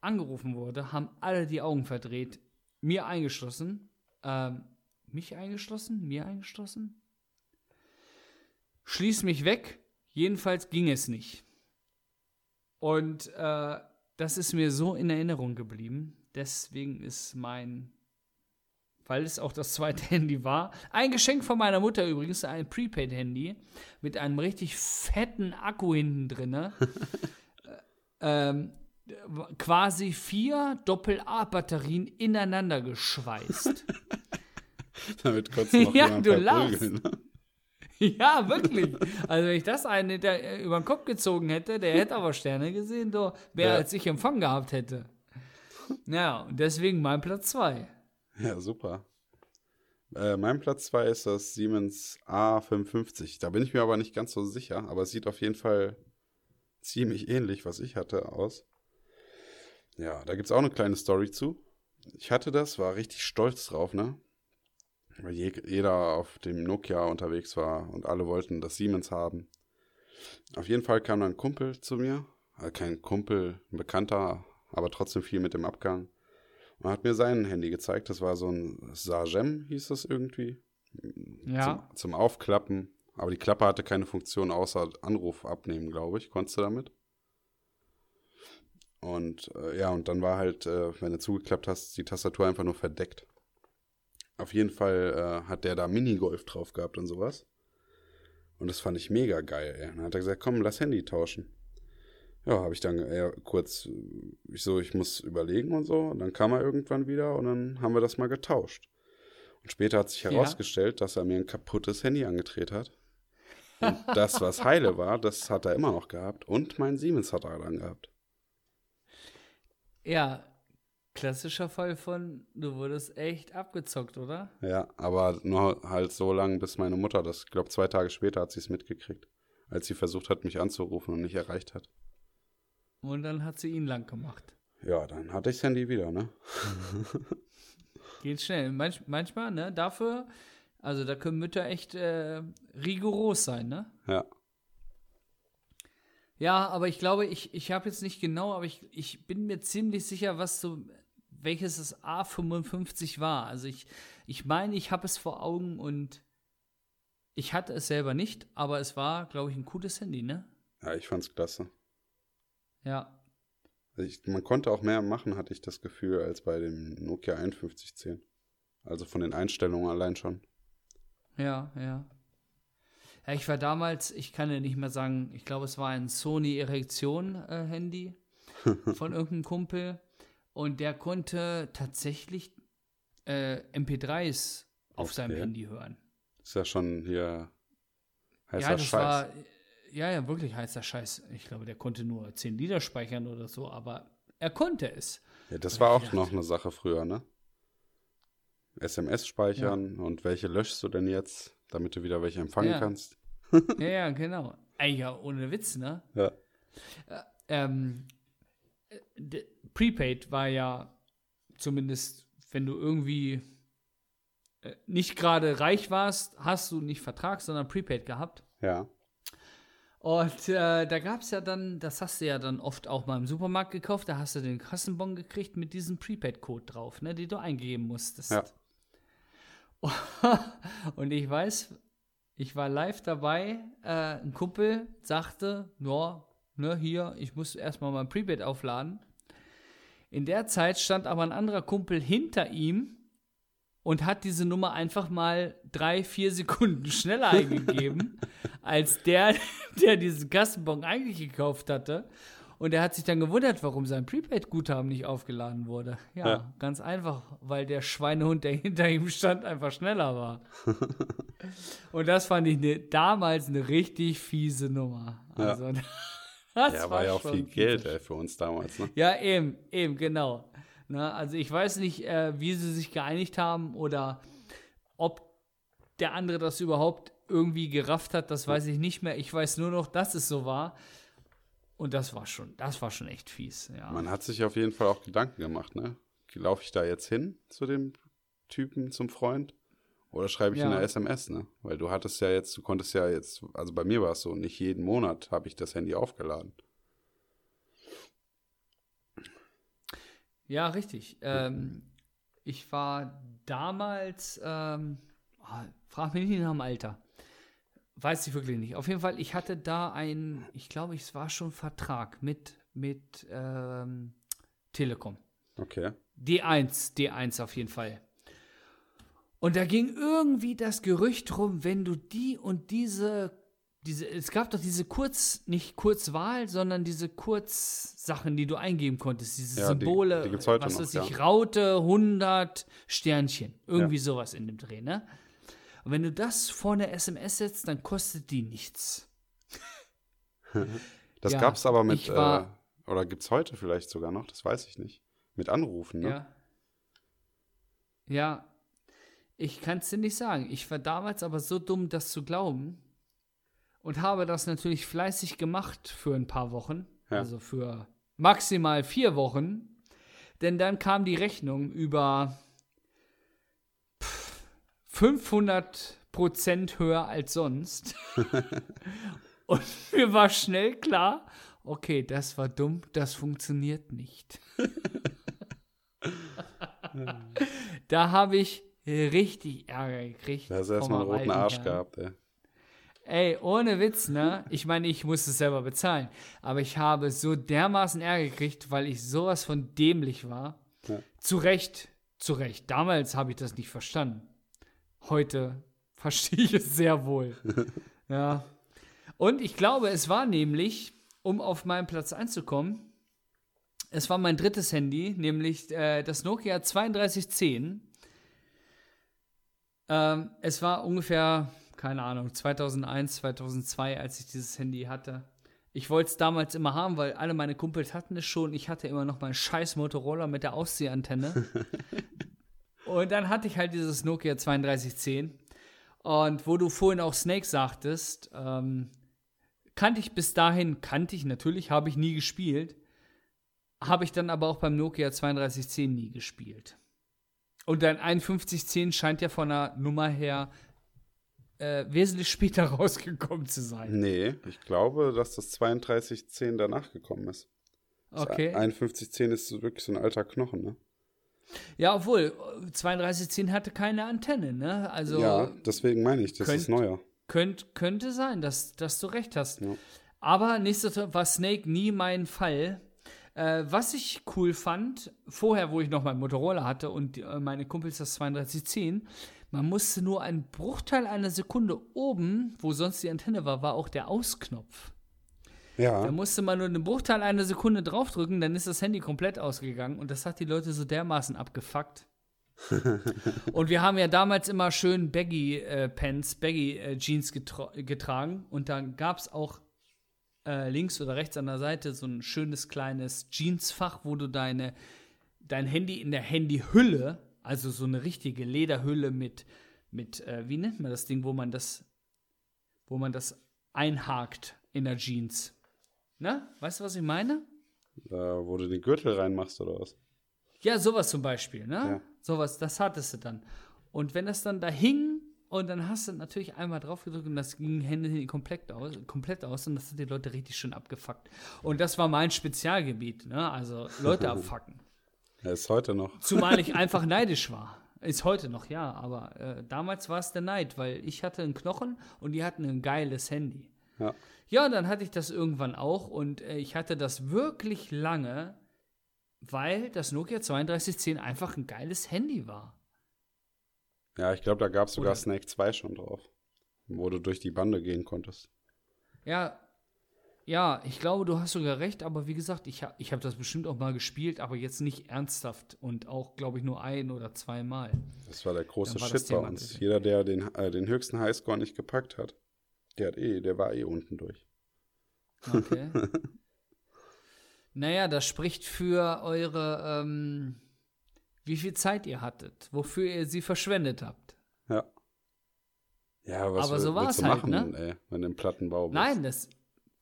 A: angerufen wurde, haben alle die Augen verdreht, mir eingeschlossen. Ähm, mich eingeschlossen? Mir eingeschlossen? Schließ mich weg. Jedenfalls ging es nicht. Und äh, das ist mir so in Erinnerung geblieben. Deswegen ist mein, weil es auch das zweite Handy war, ein Geschenk von meiner Mutter übrigens, ein Prepaid-Handy mit einem richtig fetten Akku hinten drinne. ähm, quasi vier Doppel-A-Batterien ineinander geschweißt.
B: Damit du noch
A: Ja, du lachst.
B: verprügeln.
A: Ja, wirklich. Also wenn ich das einen hinter, äh, über den Kopf gezogen hätte, der hätte aber Sterne gesehen, doch, wer
B: Ja.
A: als ich Empfang gehabt hätte. Ja, und deswegen mein Platz 2.
B: Ja, super. Äh, mein Platz 2 ist das Siemens A55. Da bin ich mir aber nicht ganz so sicher, aber es sieht auf jeden Fall ziemlich ähnlich, was ich hatte, aus. Ja, da gibt es auch eine kleine Story zu. Ich hatte das, war richtig stolz drauf, ne? Weil je, jeder auf dem Nokia unterwegs war und alle wollten das Siemens haben. Auf jeden Fall kam dann ein Kumpel zu mir, also kein Kumpel, ein Bekannter, aber trotzdem viel mit dem Abgang. Und hat mir sein Handy gezeigt. Das war so ein Sagem, hieß das irgendwie.
A: Ja.
B: Zum, zum Aufklappen. Aber die Klappe hatte keine Funktion außer Anruf abnehmen, glaube ich. Konntest du damit? Und äh, ja, und dann war halt, äh, wenn du zugeklappt hast, die Tastatur einfach nur verdeckt. Auf jeden Fall äh, hat der da Minigolf drauf gehabt und sowas. Und das fand ich mega geil, ey. Dann hat er gesagt, komm, lass Handy tauschen. Ja, habe ich dann äh, kurz, ich so, ich muss überlegen und so. Und dann kam er irgendwann wieder und dann haben wir das mal getauscht. Und später hat sich
A: Ja.
B: herausgestellt, dass er mir ein kaputtes Handy angedreht hat. Und das, was heile war, das hat er immer noch gehabt. Und mein Siemens hat er dann gehabt.
A: Ja, klassischer Fall von, du wurdest echt abgezockt, oder?
B: Ja, aber nur halt so lange, bis meine Mutter das, ich glaube, zwei Tage später hat sie es mitgekriegt, als sie versucht hat, mich anzurufen und nicht erreicht hat.
A: Und dann hat sie ihn lang gemacht.
B: Ja, dann hatte ich das Handy wieder, ne?
A: Geht schnell. Manch, manchmal, ne, dafür, also da können Mütter echt äh, rigoros sein, ne?
B: Ja.
A: Ja, aber ich glaube, ich, ich habe jetzt nicht genau, aber ich, ich bin mir ziemlich sicher, was so, welches das A55 war. Also ich, ich meine, ich habe es vor Augen und ich hatte es selber nicht, aber es war, glaube ich, ein cooles Handy, ne?
B: Ja, ich fand's klasse.
A: Ja.
B: Also ich, man konnte auch mehr machen, hatte ich das Gefühl, als bei dem Nokia 5110. Also von den Einstellungen allein schon.
A: Ja, ja. Ja, ich war damals, ich kann ja nicht mehr sagen, ich glaube, es war ein Sony Erektion-Handy von irgendeinem Kumpel. Und der konnte tatsächlich äh, MP3s auf seinem
B: Okay.
A: Handy hören.
B: Ist ja schon hier heißer
A: ja, das
B: Scheiß.
A: war, ja, ja, wirklich heißer Scheiß. Ich glaube, der konnte nur 10 Lieder speichern oder so, aber er konnte es.
B: ja, das war auch noch eine Sache früher, ne? SMS speichern und welche löschst du denn jetzt, damit du wieder welche empfangen
A: Ja.
B: kannst?
A: Ja, ja, genau. Ey, ja, ohne Witz, ne?
B: Ja.
A: ähm, äh, d- Prepaid war ja zumindest, wenn du irgendwie äh, nicht gerade reich warst, hast du nicht Vertrag, sondern Prepaid gehabt.
B: Ja.
A: Und äh, da gab es ja dann, das hast du ja dann oft auch mal im Supermarkt gekauft, da hast du den Kassenbon gekriegt mit diesem Prepaid-Code drauf, ne, den du eingeben musstest.
B: Ja.
A: Und ich weiß, ich war live dabei, äh, ein Kumpel sagte, ja, ne, hier, ich muss erstmal mein Prepaid aufladen. In der Zeit stand aber ein anderer Kumpel hinter ihm und hat diese Nummer einfach mal drei, vier Sekunden schneller eingegeben, als der, der diesen Kassenbon eigentlich gekauft hatte. Und er hat sich dann gewundert, warum sein Prepaid-Guthaben nicht aufgeladen wurde. Ja,
B: Ja.
A: ganz einfach, weil der Schweinehund, der hinter ihm stand, einfach schneller war. Und das fand ich ne, damals eine richtig fiese Nummer.
B: Ja.
A: Das
B: Ja, war ja auch viel. Geld, ey, für uns damals, ne?
A: Ja, eben, eben, genau. Na, also ich weiß nicht, äh, wie sie sich geeinigt haben oder ob der andere das überhaupt irgendwie gerafft hat, das weiß ich nicht mehr. Ich weiß nur noch, dass es so war. Und das war schon, das war schon echt fies, ja.
B: Man hat sich auf jeden Fall auch Gedanken gemacht, ne? Laufe ich da jetzt hin zu dem Typen, zum Freund? Oder schreibe ich
A: Ja.
B: eine SMS, ne? Weil du hattest ja jetzt, du konntest ja jetzt, also bei mir war es so, nicht jeden Monat habe ich das Handy aufgeladen.
A: Ja, richtig. Ähm, ich war damals, ähm, ah, frag mich nicht nach dem Alter. Weiß ich wirklich nicht. Auf jeden Fall, ich hatte da ein, ich glaube, es war schon Vertrag mit, mit ähm, Telekom.
B: Okay.
A: D1, D1 auf jeden Fall. Und da ging irgendwie das Gerücht rum, wenn du die und diese, diese, es gab doch diese Kurz, nicht Kurzwahl, sondern diese Kurzsachen, die du eingeben konntest, diese
B: Ja, die-
A: Symbole,
B: die gibt's heute
A: was
B: noch,
A: ich,
B: ja.
A: Raute, 100, Sternchen, irgendwie
B: Ja.
A: sowas in dem Dreh, ne? Und wenn du das vor eine SMS setzt, dann kostet die nichts.
B: Das
A: Ja,
B: gab's aber mit,
A: war-
B: äh, oder gibt's heute vielleicht sogar noch, das weiß ich nicht. Mit Anrufen, ne?
A: Ja. Ja, ich kann es dir nicht sagen. Ich war damals aber so dumm, das zu glauben. Und habe das natürlich fleißig gemacht für ein paar Wochen.
B: Ja.
A: Also für maximal vier Wochen. Denn dann kam die Rechnung über pff, 500 Prozent höher als sonst. Und mir war schnell klar, okay, das war dumm, das funktioniert nicht. da habe ich richtig Ärger gekriegt.
B: Da hast du erstmal einen roten Arsch Herrn. gehabt, ey.
A: Ey, ohne Witz, ne? Ich meine, ich muss es selber bezahlen. Aber ich habe so dermaßen Ärger gekriegt, weil ich sowas von dämlich war. Ja. Zu Recht, zu Recht. Damals habe ich das nicht verstanden. Heute verstehe ich es sehr wohl. ja. Und ich glaube, es war nämlich, um auf meinen Platz einzukommen, es war mein drittes Handy, nämlich äh, das Nokia 3210. Ähm, es war ungefähr keine Ahnung, 2001, 2002, als ich dieses Handy hatte. Ich wollte es damals immer haben, weil alle meine Kumpels hatten es schon. Ich hatte immer noch meinen scheiß Motorola mit der Ausziehantenne. und dann hatte ich halt dieses Nokia 3210. Und wo du vorhin auch Snake sagtest, ähm, kannte ich bis dahin, kannte ich natürlich, habe ich nie gespielt. Habe ich dann aber auch beim Nokia 3210 nie gespielt. Und dein 5110 scheint ja von der Nummer her äh, wesentlich später rausgekommen zu sein.
B: Nee, ich glaube, dass das 3210 danach gekommen ist.
A: Okay.
B: 5110 ist wirklich so ein alter Knochen, ne?
A: Ja, obwohl, 3210 hatte keine Antenne, ne? Also,
B: ja, deswegen meine ich, das könnt, ist neuer.
A: Könnt, könnte sein, dass, dass du recht hast. Ja. Aber nichtsdestotrotz war Snake nie mein Fall. Äh, was ich cool fand, vorher, wo ich noch mein Motorola hatte und äh, meine Kumpels das 3210, man musste nur einen Bruchteil einer Sekunde oben, wo sonst die Antenne war, war auch der Ausknopf. Ja. Da musste man nur einen Bruchteil einer Sekunde draufdrücken, dann ist das Handy komplett ausgegangen und das hat die Leute so dermaßen abgefuckt. und wir haben ja damals immer schön Baggy-Pants, äh, Baggy-Jeans äh, getragen und da gab es auch äh, links oder rechts an der Seite so ein schönes kleines Jeansfach, wo du deine, dein Handy in der Handyhülle also so eine richtige Lederhülle mit, mit äh, wie nennt man das Ding, wo man das, wo man das einhakt in der Jeans. Ne? Weißt du, was ich meine?
B: Da, wo du den Gürtel reinmachst oder was?
A: Ja, sowas zum Beispiel, ne? Ja. Sowas, das hattest du dann. Und wenn das dann da hing und dann hast du natürlich einmal drauf gedrückt und das ging Hände komplett aus, komplett aus und das hat die Leute richtig schön abgefuckt. Und das war mein Spezialgebiet, ne? Also Leute abfucken.
B: Er ist heute noch.
A: Zumal ich einfach neidisch war. Ist heute noch, ja, aber äh, damals war es der Neid, weil ich hatte einen Knochen und die hatten ein geiles Handy.
B: Ja.
A: Ja, dann hatte ich das irgendwann auch und äh, ich hatte das wirklich lange, weil das Nokia 3210 einfach ein geiles Handy war.
B: Ja, ich glaube, da gab es sogar? Snake 2 schon drauf, wo du durch die Bande gehen konntest.
A: Ja, ja, ich glaube, du hast sogar recht, aber wie gesagt, ich, ha ich habe das bestimmt auch mal gespielt, aber jetzt nicht ernsthaft und auch, glaube ich, nur ein oder zweimal.
B: Das war der große war Shit bei uns. Jeder, der den, äh, den höchsten Highscore nicht gepackt hat, der hat eh, der war eh unten durch.
A: Okay. naja, das spricht für eure, ähm, wie viel Zeit ihr hattet, wofür ihr sie verschwendet habt.
B: Ja. Ja, was
A: aber so war es halt, machen, ne?
B: Ey, wenn du im Plattenbau bist.
A: Nein, das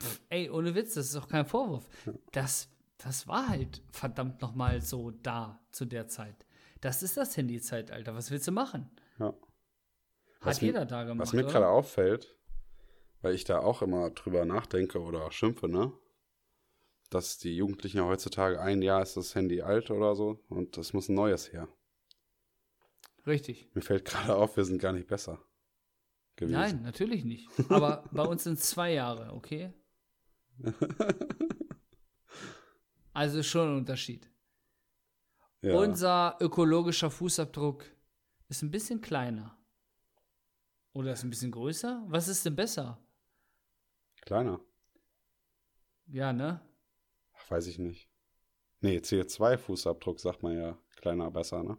A: Pff, ey, ohne Witz, das ist auch kein Vorwurf. Das, das war halt verdammt nochmal so da zu der Zeit. Das ist das Handy-Zeitalter. Was willst du machen?
B: Ja.
A: Hat
B: was
A: jeder da gemacht.
B: Was mir gerade auffällt, weil ich da auch immer drüber nachdenke oder schimpfe, ne? Dass die Jugendlichen ja heutzutage ein Jahr ist das Handy alt oder so und es muss ein neues her.
A: Richtig.
B: Mir fällt gerade auf, wir sind gar nicht besser
A: gewesen. Nein, natürlich nicht. Aber bei uns sind zwei Jahre, okay? also schon ein Unterschied. Ja. Unser ökologischer Fußabdruck ist ein bisschen kleiner. Oder ist ein bisschen größer? Was ist denn besser?
B: Kleiner.
A: Ja, ne?
B: Weiß ich nicht. Nee, CO2-Fußabdruck sagt man ja kleiner besser, ne?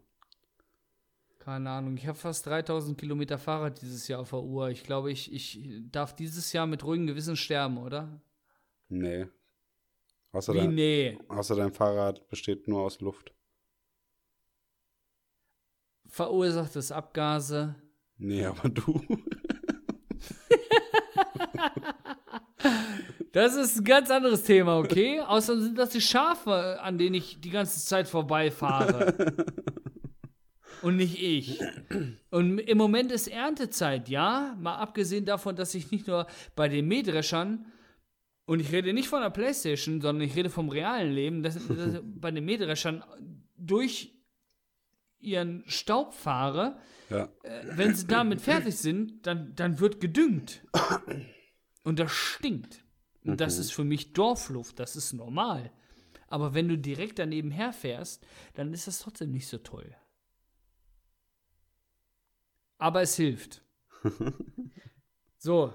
A: Keine Ahnung. Ich habe fast 3000 Kilometer Fahrrad dieses Jahr auf der Uhr. Ich glaube, ich, ich darf dieses Jahr mit ruhigem Gewissen sterben, oder?
B: Nee. Außer
A: Wie
B: dein,
A: nee?
B: Außer dein Fahrrad besteht nur aus Luft.
A: Verursacht es Abgase?
B: Nee, aber du.
A: das ist ein ganz anderes Thema, okay? Außerdem sind das die Schafe, an denen ich die ganze Zeit vorbeifahre. und nicht ich. Und im Moment ist Erntezeit, ja. Mal abgesehen davon, dass ich nicht nur bei den Mähdreschern, und ich rede nicht von der Playstation, sondern ich rede vom realen Leben, dass, dass bei den Mähdreschern durch ihren Staub fahre.
B: Ja.
A: Äh, wenn sie damit fertig sind, dann, dann wird gedüngt. Und das stinkt. Und das ist für mich Dorfluft, das ist normal. Aber wenn du direkt daneben herfährst, dann ist das trotzdem nicht so toll. Aber es hilft. so.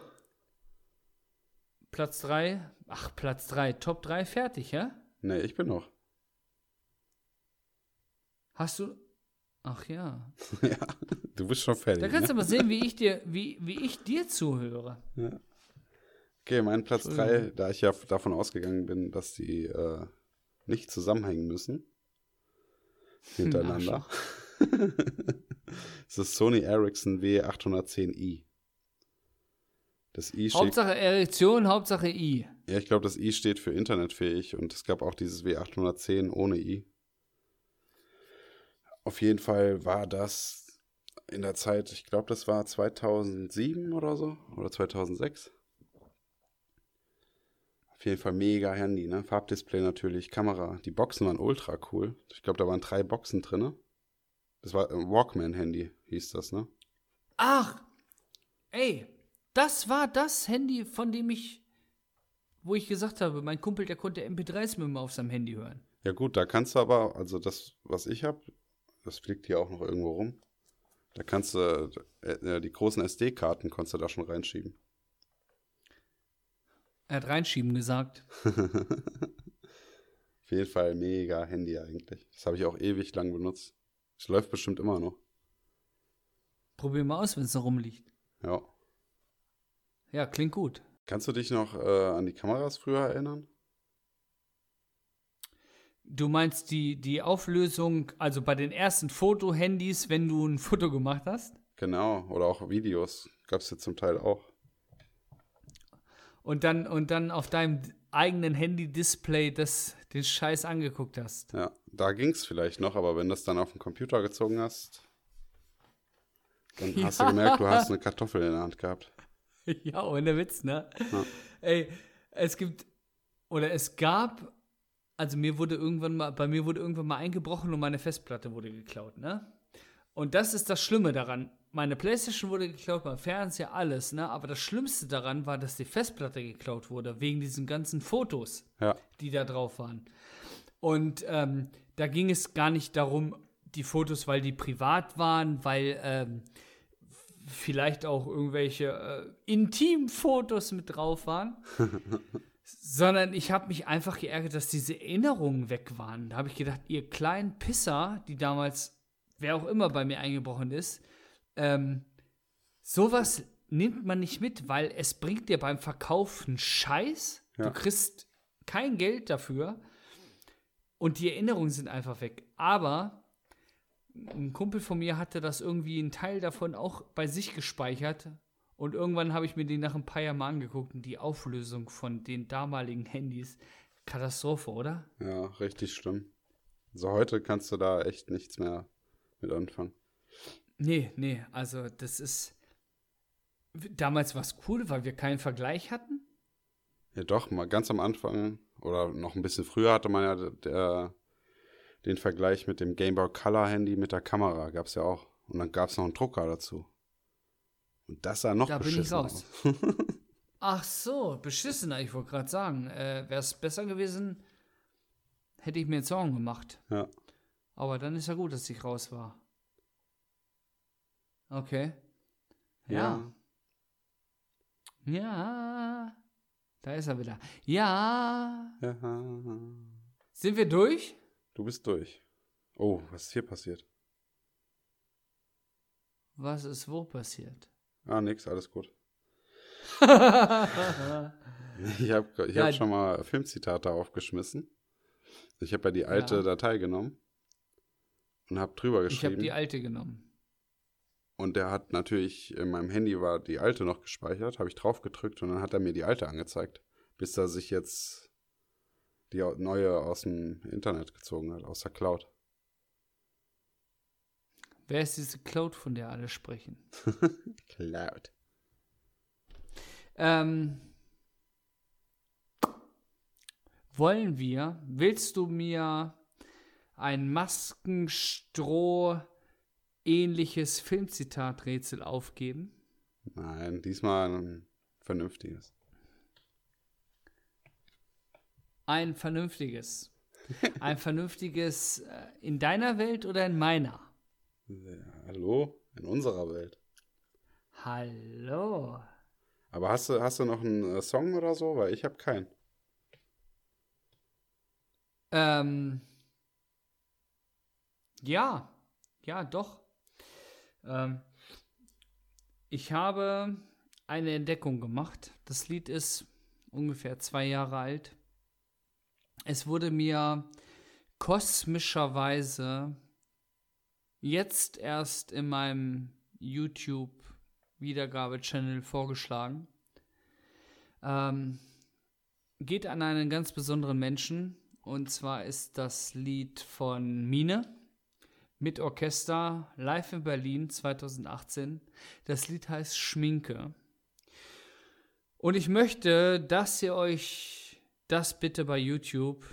A: Platz 3. Ach, Platz 3. Top 3 fertig, ja?
B: Nee, ich bin noch.
A: Hast du. Ach ja.
B: ja, du bist schon fertig.
A: Da kannst du
B: ne?
A: mal sehen, wie ich dir, wie, wie ich dir zuhöre.
B: Okay, mein Platz 3, da ich ja davon ausgegangen bin, dass die äh, nicht zusammenhängen müssen. Hintereinander. Es ist Sony Ericsson W810i. Das i steht,
A: Hauptsache Erektion, Hauptsache I.
B: ja, ich glaube, das i steht für internetfähig und es gab auch dieses W810 ohne i. Auf jeden Fall war das in der Zeit, ich glaube, das war 2007 oder so oder 2006. Auf jeden Fall mega Handy, ne? Farbdisplay natürlich, Kamera. Die Boxen waren ultra cool. Ich glaube, da waren drei Boxen drin. Das war ein Walkman-Handy, hieß das, ne?
A: Ach, ey, das war das Handy, von dem ich, wo ich gesagt habe, mein Kumpel, der konnte MP3s mit mir auf seinem Handy hören.
B: Ja gut, da kannst du aber, also das, was ich habe, das fliegt hier auch noch irgendwo rum. Da kannst du, äh, die großen SD-Karten konntest du da schon reinschieben.
A: Er hat reinschieben gesagt.
B: Auf jeden Fall mega Handy eigentlich. Das habe ich auch ewig lang benutzt. Es läuft bestimmt immer noch.
A: Probier mal aus, wenn es da rumliegt.
B: Ja.
A: Ja, klingt gut.
B: Kannst du dich noch äh, an die Kameras früher erinnern?
A: Du meinst die, die Auflösung, also bei den ersten Fotohandys, wenn du ein Foto gemacht hast?
B: Genau. Oder auch Videos. Gab es ja zum Teil auch.
A: Und dann, und dann auf deinem eigenen Handy-Display das, den Scheiß angeguckt hast.
B: Ja, da ging es vielleicht noch, aber wenn du das dann auf den Computer gezogen hast, dann hast du
A: Ja.
B: gemerkt, du hast eine Kartoffel in der Hand gehabt.
A: Ja, ohne Witz, ne? Ey, es gibt, oder es gab, also mir wurde irgendwann mal, bei mir wurde irgendwann mal eingebrochen und meine Festplatte wurde geklaut, ne? Und das ist das Schlimme daran. Meine Playstation wurde geklaut, mein Fernseher, alles, ne? Aber das Schlimmste daran war, dass die Festplatte geklaut wurde, wegen diesen ganzen Fotos,
B: Ja,
A: die da drauf waren. Und ähm, da ging es gar nicht darum, die Fotos, weil die privat waren, weil ähm, vielleicht auch irgendwelche äh, Intimfotos mit drauf waren, sondern ich habe mich einfach geärgert, dass diese Erinnerungen weg waren. Da habe ich gedacht, ihr kleinen Pisser, die damals, wer auch immer bei mir eingebrochen ist, ähm, sowas nimmt man nicht mit, weil es bringt dir beim Verkauf einen Scheiß.
B: Ja.
A: Du kriegst kein Geld dafür und die Erinnerungen sind einfach weg. Aber ein Kumpel von mir hatte das irgendwie einen Teil davon auch bei sich gespeichert. Und irgendwann habe ich mir den nach ein paar Jahren mal angeguckt und die Auflösung von den damaligen Handys. Katastrophe, oder?
B: ja, richtig schlimm. Also heute kannst du da echt nichts mehr mit anfangen.
A: Nee, nee, also das ist. Damals war es cool, weil wir keinen Vergleich hatten.
B: Ja, doch, mal ganz am Anfang oder noch ein bisschen früher hatte man ja der, den Vergleich mit dem Game Boy Color Handy mit der Kamera. Gab es ja auch. Und dann gab es noch einen Drucker dazu. Und das sah noch
A: Da bin ich
B: beschissener
A: raus.
B: aus.
A: Ach so, beschissener, ich wollte gerade sagen. Äh, Wäre es besser gewesen, hätte ich mir jetzt Sorgen gemacht.
B: Ja.
A: Aber dann ist ja gut, dass ich raus war. Okay. Ja. Ja. Da ist er wieder. Ja. Sind wir durch?
B: Du bist durch. Oh, was ist hier passiert?
A: Was ist wo passiert?
B: Ah, nix, alles gut. Ich habe ich
A: Ja,
B: hab schon mal Filmzitate aufgeschmissen. Ich habe ja die alte
A: Ja.
B: Datei genommen und habe drüber
A: Ich habe
B: geschrieben.
A: die alte genommen.
B: Und der hat natürlich, in meinem Handy war die alte noch gespeichert, habe ich drauf gedrückt und dann hat er mir die alte angezeigt, bis er sich jetzt die neue aus dem Internet gezogen hat, aus der Cloud.
A: Wer ist diese Cloud, von der alle sprechen?
B: Cloud.
A: Ähm, wollen wir, willst du mir ein Maskenstroh ähnliches Filmzitaträtsel aufgeben?
B: Nein, diesmal ein vernünftiges.
A: Ein vernünftiges. Ein vernünftiges äh, in deiner Welt oder in meiner?
B: Ja, hallo? In unserer Welt.
A: Hallo.
B: Aber hast du, hast du noch einen äh, Song oder so? Weil ich habe keinen.
A: Ähm, ja, ja, doch. Ähm, ich habe eine Entdeckung gemacht. Das Lied ist ungefähr zwei Jahre alt. Es wurde mir kosmischerweise jetzt erst in meinem YouTube-Wiedergabe-Channel vorgeschlagen. Ähm, geht an einen ganz besonderen Menschen. Und zwar ist das Lied von Mine mit Orchester live in Berlin 2018. Das Lied heißt Schminke. Und ich möchte, dass ihr euch das bitte bei YouTube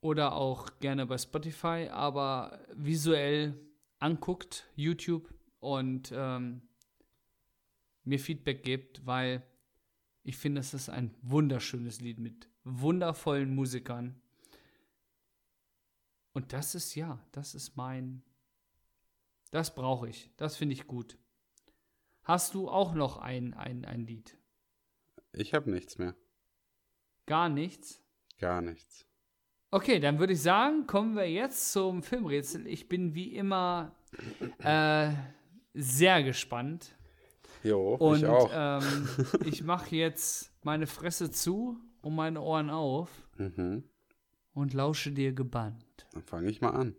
A: oder auch gerne bei Spotify, aber visuell anguckt, YouTube und ähm, mir Feedback gebt, weil ich finde, es ist ein wunderschönes Lied mit wundervollen Musikern. Und das ist ja, das ist mein, das brauche ich, das finde ich gut. Hast du auch noch ein, ein, ein Lied?
B: Ich habe nichts mehr.
A: Gar nichts?
B: Gar nichts.
A: Okay, dann würde ich sagen, kommen wir jetzt zum Filmrätsel. Ich bin wie immer äh, sehr gespannt.
B: Jo,
A: Und
B: ich auch.
A: ähm, ich mache jetzt meine Fresse zu und meine Ohren auf
B: mhm.
A: und lausche dir gebannt.
B: Dann fange ich mal an.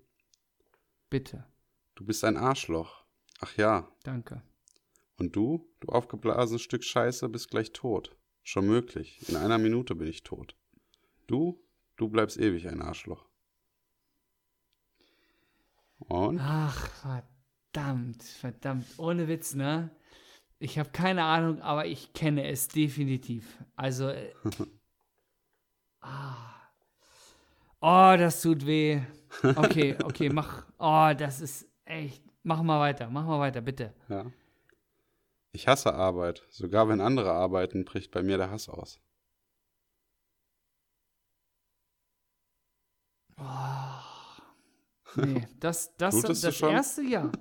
A: Bitte.
B: Du bist ein Arschloch. Ach ja.
A: Danke.
B: Und du, du aufgeblasenes Stück Scheiße, bist gleich tot. Schon möglich. In einer Minute bin ich tot. Du, du bleibst ewig ein Arschloch. Und?
A: Ach, verdammt, verdammt. Ohne Witz, ne? Ich habe keine Ahnung, aber ich kenne es definitiv. Also. Äh, ah. Oh, das tut weh. Okay, okay, mach. Oh, das ist echt. Mach mal weiter, mach mal weiter, bitte.
B: Ja. Ich hasse Arbeit. Sogar wenn andere arbeiten, bricht bei mir der Hass aus.
A: Nee, das, das, das
B: schon?
A: erste Jahr.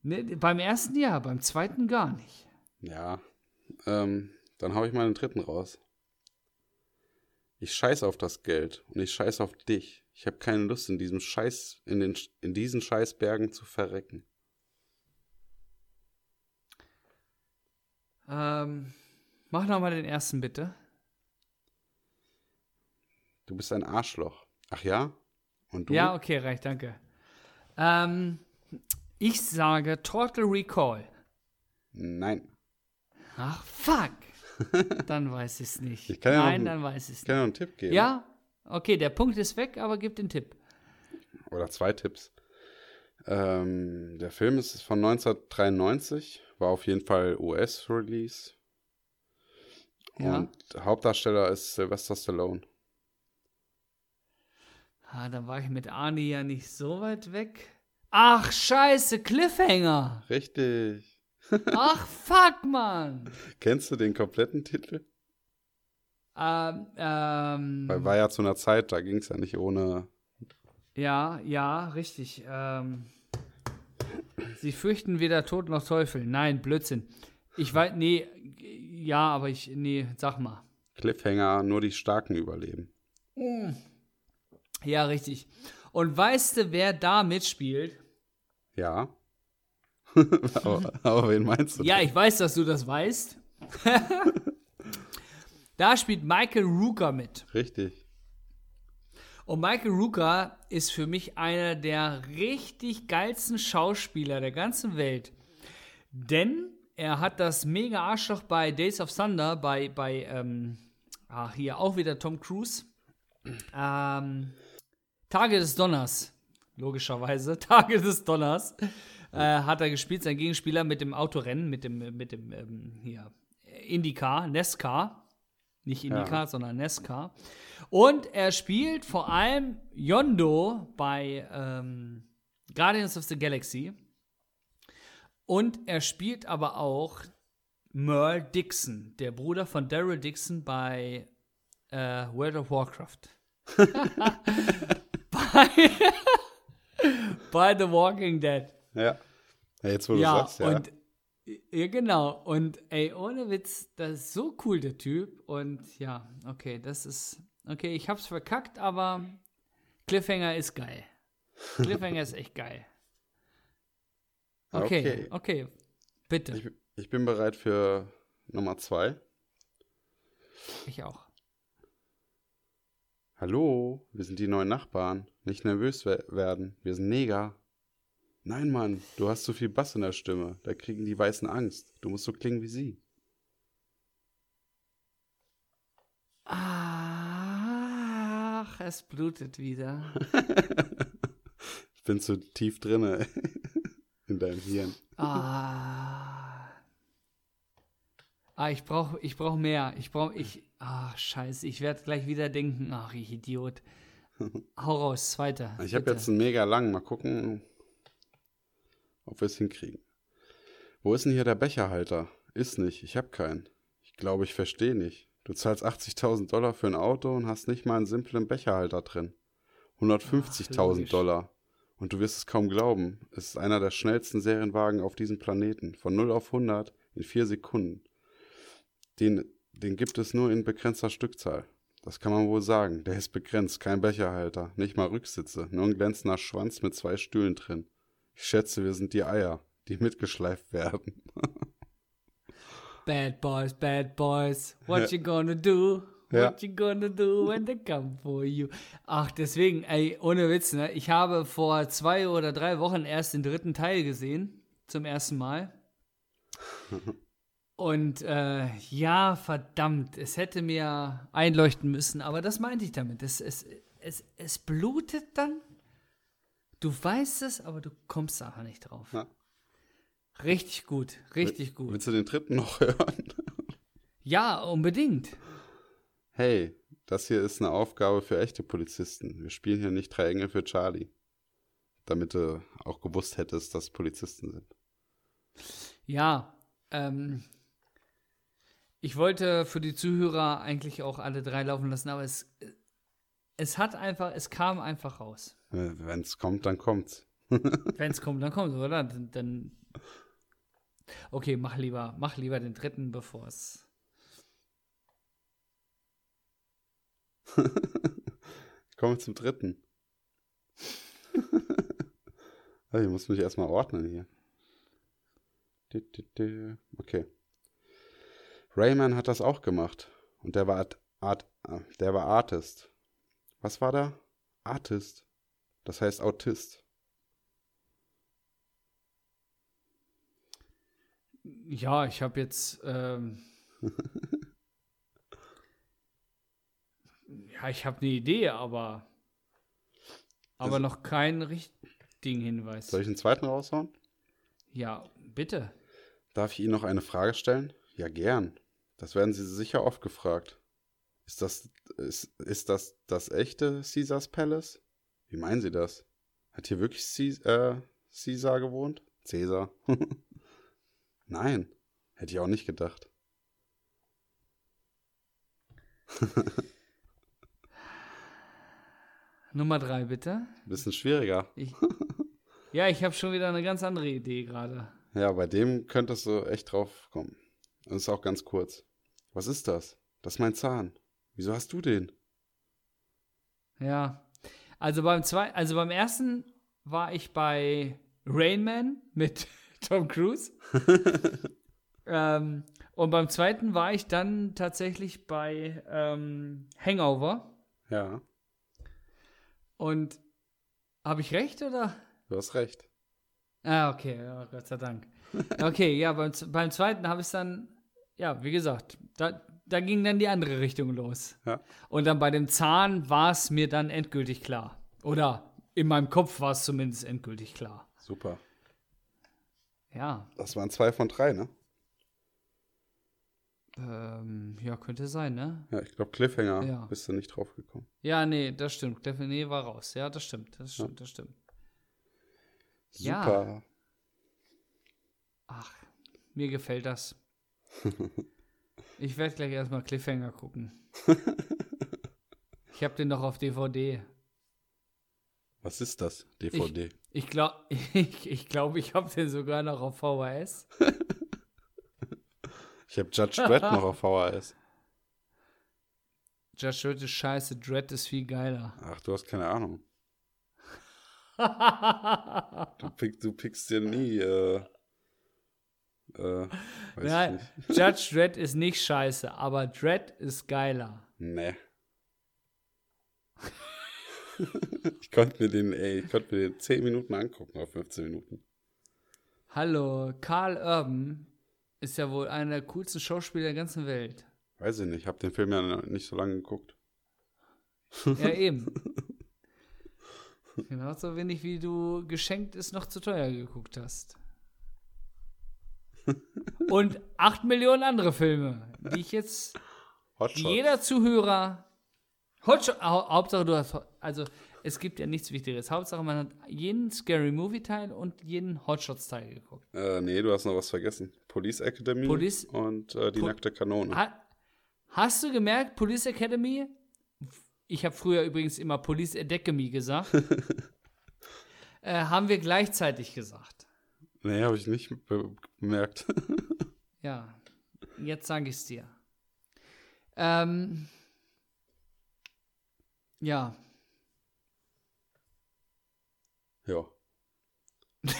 A: Nee, beim ersten Jahr, beim zweiten gar nicht.
B: Ja. Ähm, dann hau ich meinen dritten raus. Ich scheiß auf das Geld und ich scheiß auf dich. Ich habe keine Lust, in diesem Scheiß, in, den, in diesen Scheißbergen zu verrecken.
A: Ähm, mach noch mal den ersten, bitte.
B: Du bist ein Arschloch. Ach ja? Und du?
A: Ja, okay, reicht, danke. Ähm, ich sage Total Recall.
B: Nein.
A: Ach, fuck. Dann weiß ich es nicht.
B: Ich ja
A: Nein,
B: einen-
A: dann weiß ich es
B: Ich kann
A: nicht.
B: noch einen Tipp geben.
A: Ja? Okay, der Punkt ist weg, aber gib den Tipp.
B: Oder zwei Tipps. Ähm, der Film ist von 1993, war auf jeden Fall US-Release.
A: Ja.
B: Und Hauptdarsteller ist Sylvester Stallone.
A: Ah, dann war ich mit Arnie ja nicht so weit weg. Ach, scheiße, Cliffhanger.
B: Richtig.
A: Ach, fuck, Mann.
B: Kennst du den kompletten Titel?
A: Ähm, ähm,
B: Weil war ja zu einer Zeit, da ging es ja nicht ohne.
A: ja, ja, richtig. Ähm, sie fürchten weder Tod noch Teufel. Nein, Blödsinn. Ich weiß, nee, ja, aber ich, nee, sag mal.
B: Cliffhanger, nur die Starken überleben.
A: Ja, richtig. Und weißt du, wer da mitspielt?
B: Ja. Aber, aber wen meinst du?
A: Ja, ich weiß, dass du das weißt. da spielt Michael Rooker mit.
B: Richtig.
A: Und Michael Rooker ist für mich einer der richtig geilsten Schauspieler der ganzen Welt. Denn er hat das mega Arschloch bei Days of Thunder, bei, bei ähm, ach, hier auch wieder Tom Cruise. Ähm, Tage des Donners. logischerweise, Tage des Donners, äh, hat er gespielt, sein Gegenspieler mit dem Autorennen, mit dem, mit dem ähm, hier, IndyCar, NESCAR. Nicht IndyCar,
B: Ja.
A: sondern NESCAR. Und er spielt vor allem Yondo bei ähm, Guardians of the Galaxy. Und er spielt aber auch Merle Dixon, der Bruder von Daryl Dixon bei äh, World of Warcraft. bei, bei The Walking Dead.
B: Ja. ja jetzt, wo du
A: Ja,
B: sagst, ja.
A: und ja, genau. Und ey, ohne Witz, das ist so cool, der Typ. Und ja, okay, das ist. Okay, ich hab's verkackt, aber Cliffhanger ist geil. Cliffhanger ist echt geil. Okay,
B: Okay.
A: okay. Bitte.
B: ich, ich bin bereit für Nummer zwei.
A: Ich auch.
B: Hallo, wir sind die neuen Nachbarn. Nicht nervös we werden. Wir sind Neger. Nein, Mann, du hast zu viel Bass in der Stimme. Da kriegen die Weißen Angst. Du musst so klingen wie sie.
A: Ach, es blutet wieder.
B: Ich bin zu tief drinne in deinem Hirn.
A: Ah. Ah, ich brauche ich brauch mehr. Ich brauche, ich, ah, scheiße, ich werde gleich wieder denken, ach, ich Idiot. Hau raus, weiter.
B: Ich habe jetzt einen mega lang. Mal gucken, ob wir es hinkriegen. Wo ist denn hier der Becherhalter? Ist nicht. Ich habe keinen. Ich glaube, ich verstehe nicht. Du zahlst 80.000 Dollar für ein Auto und hast nicht mal einen simplen Becherhalter drin. 150.000
A: logisch.
B: Dollar. Und du wirst es kaum glauben. Es ist einer der schnellsten Serienwagen auf diesem Planeten. Von 0 auf 100 in 4 Sekunden. Den, den gibt es nur in begrenzter Stückzahl. Das kann man wohl sagen. Der ist begrenzt, kein Becherhalter, nicht mal Rücksitze, nur ein glänzender Schwanz mit zwei Stühlen drin. Ich schätze, wir sind die Eier, die mitgeschleift werden.
A: Bad boys, bad boys, what you gonna do?
B: Ja.
A: What you gonna do when they come for you? Ach, deswegen, ey, ohne Witz, ne? Ich habe vor zwei oder drei Wochen erst den dritten Teil gesehen, zum ersten Mal. Und äh, ja, verdammt, es hätte mir einleuchten müssen, aber das meinte ich damit. Es, es, es, es blutet dann. Du weißt es, aber du kommst einfach nicht drauf.
B: Ja.
A: Richtig gut, richtig gut.
B: Willst du den dritten noch hören?
A: Ja, unbedingt.
B: Hey, das hier ist eine Aufgabe für echte Polizisten. Wir spielen hier nicht drei Engel für Charlie. Damit du auch gewusst hättest, dass Polizisten sind.
A: Ja, ähm, ich wollte für die Zuhörer eigentlich auch alle drei laufen lassen, aber es, es hat einfach, es kam einfach raus.
B: Wenn es kommt, dann kommt's.
A: Wenn es kommt, dann kommt oder? Dann, dann. Okay, mach lieber, mach lieber den dritten, bevor es.
B: Kommen wir zum dritten. Ah, ich muss mich erstmal ordnen hier. Okay. Rayman hat das auch gemacht. Und der war Art, Art, äh, der war Artist. Was war da? Artist. Das heißt Autist.
A: Ja, ich habe jetzt. Ähm, ja, ich habe eine Idee, aber. Aber
B: Also-
A: noch keinen richtigen Hinweis.
B: Soll ich einen zweiten raushauen?
A: Ja, bitte.
B: Darf ich Ihnen noch eine Frage stellen? Ja, gern. Das werden Sie sicher oft gefragt. Ist das, ist, ist das das echte Caesars Palace? Wie meinen Sie das? Hat hier wirklich äh, Caesar gewohnt? Caesar. Nein, hätte ich auch nicht gedacht.
A: Nummer drei, bitte.
B: Bisschen schwieriger.
A: Ich, ja, ich habe schon wieder eine ganz andere Idee gerade.
B: Ja, bei dem könntest du echt drauf kommen. Und ist auch ganz kurz. Was ist das? Das ist mein Zahn. Wieso hast du den?
A: Ja. Also beim zwei, also beim ersten war ich bei Rain Man mit Tom Cruise. ähm, und beim zweiten war ich dann tatsächlich bei ähm, Hangover.
B: Ja,
A: Und habe ich recht oder?
B: du hast recht.
A: Ah, okay, ja, Gott sei Dank. Okay, ja, beim, beim zweiten habe ich es dann, ja, wie gesagt, da, da ging dann die andere Richtung los.
B: Ja.
A: Und dann bei dem Zahn war es mir dann endgültig klar. Oder in meinem Kopf war es zumindest endgültig klar.
B: Super.
A: Ja,
B: Das waren zwei von drei, ne?
A: ähm, ja, könnte sein, ne?
B: Ja, ich glaube, Cliffhanger
A: Ja.
B: bist du nicht drauf gekommen.
A: Ja, nee, das stimmt. Cliffhanger nee, war raus. Ja, das stimmt. Das stimmt, das stimmt. Ja.
B: Super.
A: Ach, mir gefällt das. Ich werde gleich erstmal Cliffhanger gucken. Ich habe den noch auf DVD.
B: Was ist das? DVD.
A: Ich glaube, ich, ich, glaub, ich habe den sogar noch auf VHS.
B: Ich habe Judge Dredd noch auf VHS.
A: Judge Dredd ist scheiße, Dread ist viel geiler.
B: Ach, du hast keine Ahnung. Du, pick, du pickst dir nie, äh, äh,
A: Nein. Judge Dredd ist nicht scheiße, aber Dread ist geiler.
B: Nee. ich konnte mir den, ey, ich konnte mir den 10 Minuten angucken auf 15 Minuten.
A: Hallo, Carl Urban ist ja wohl einer der coolsten Schauspieler der ganzen Welt.
B: Weiß ich nicht, ich habe den Film ja nicht so lange geguckt.
A: Ja, eben. Genauso wenig wie du geschenkt ist noch zu teuer geguckt hast. Und acht Millionen andere Filme, die ich jetzt jeder Zuhörer. Hotshot, Hau- Hauptsache du hast. Also, es gibt ja nichts Wichtigeres. Hauptsache, man hat jeden Scary Movie Teil und jeden Hotshots-Teil geguckt.
B: Äh, nee, du hast noch was vergessen. Police Academy
A: Police-
B: und äh, die
A: Po-
B: nackte Kanone.
A: Ha hast du gemerkt, Police Academy? Ich habe früher übrigens immer Police Academy gesagt. äh, haben wir gleichzeitig gesagt.
B: Nee, habe ich nicht be bemerkt.
A: Ja, jetzt sage ich es dir. Ähm, ja,
B: ja.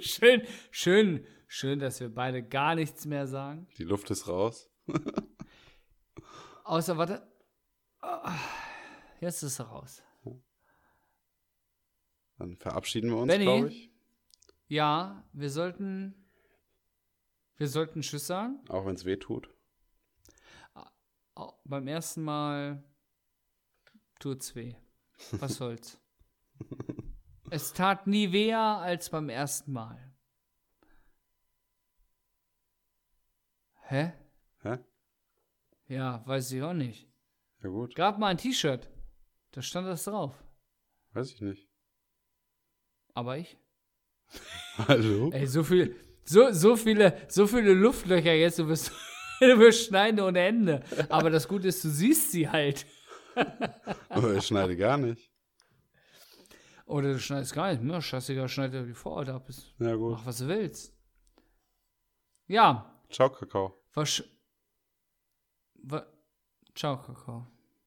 A: schön, schön, schön, dass wir beide gar nichts mehr sagen.
B: Die Luft ist raus.
A: Außer, warte. Jetzt ist er raus.
B: Dann verabschieden wir uns, glaube ich.
A: Ja, wir sollten. Wir sollten Tschüss sagen.
B: Auch wenn es weh tut.
A: Beim ersten Mal tut's weh. Was soll's? es tat nie weh als beim ersten Mal. Hä?
B: Hä?
A: Ja, weiß ich auch nicht.
B: Ja gut,
A: Gab mal ein T-Shirt. Da stand das drauf.
B: weiß ich nicht.
A: Aber ich?
B: Hallo?
A: Ey, so viel, so, so viele, so viele Luftlöcher jetzt, du wirst, schneiden ohne Ende. Aber das Gute ist, du siehst sie halt.
B: Aber ich schneide gar nicht.
A: Oder du schneidest gar nicht. Ja, scheißegal, schneid dir die Vorhaut ab.
B: Ja gut.
A: Mach, was du willst. Ja,
B: Ciao, Kakao.
A: was. Wa Ciao, Kakao.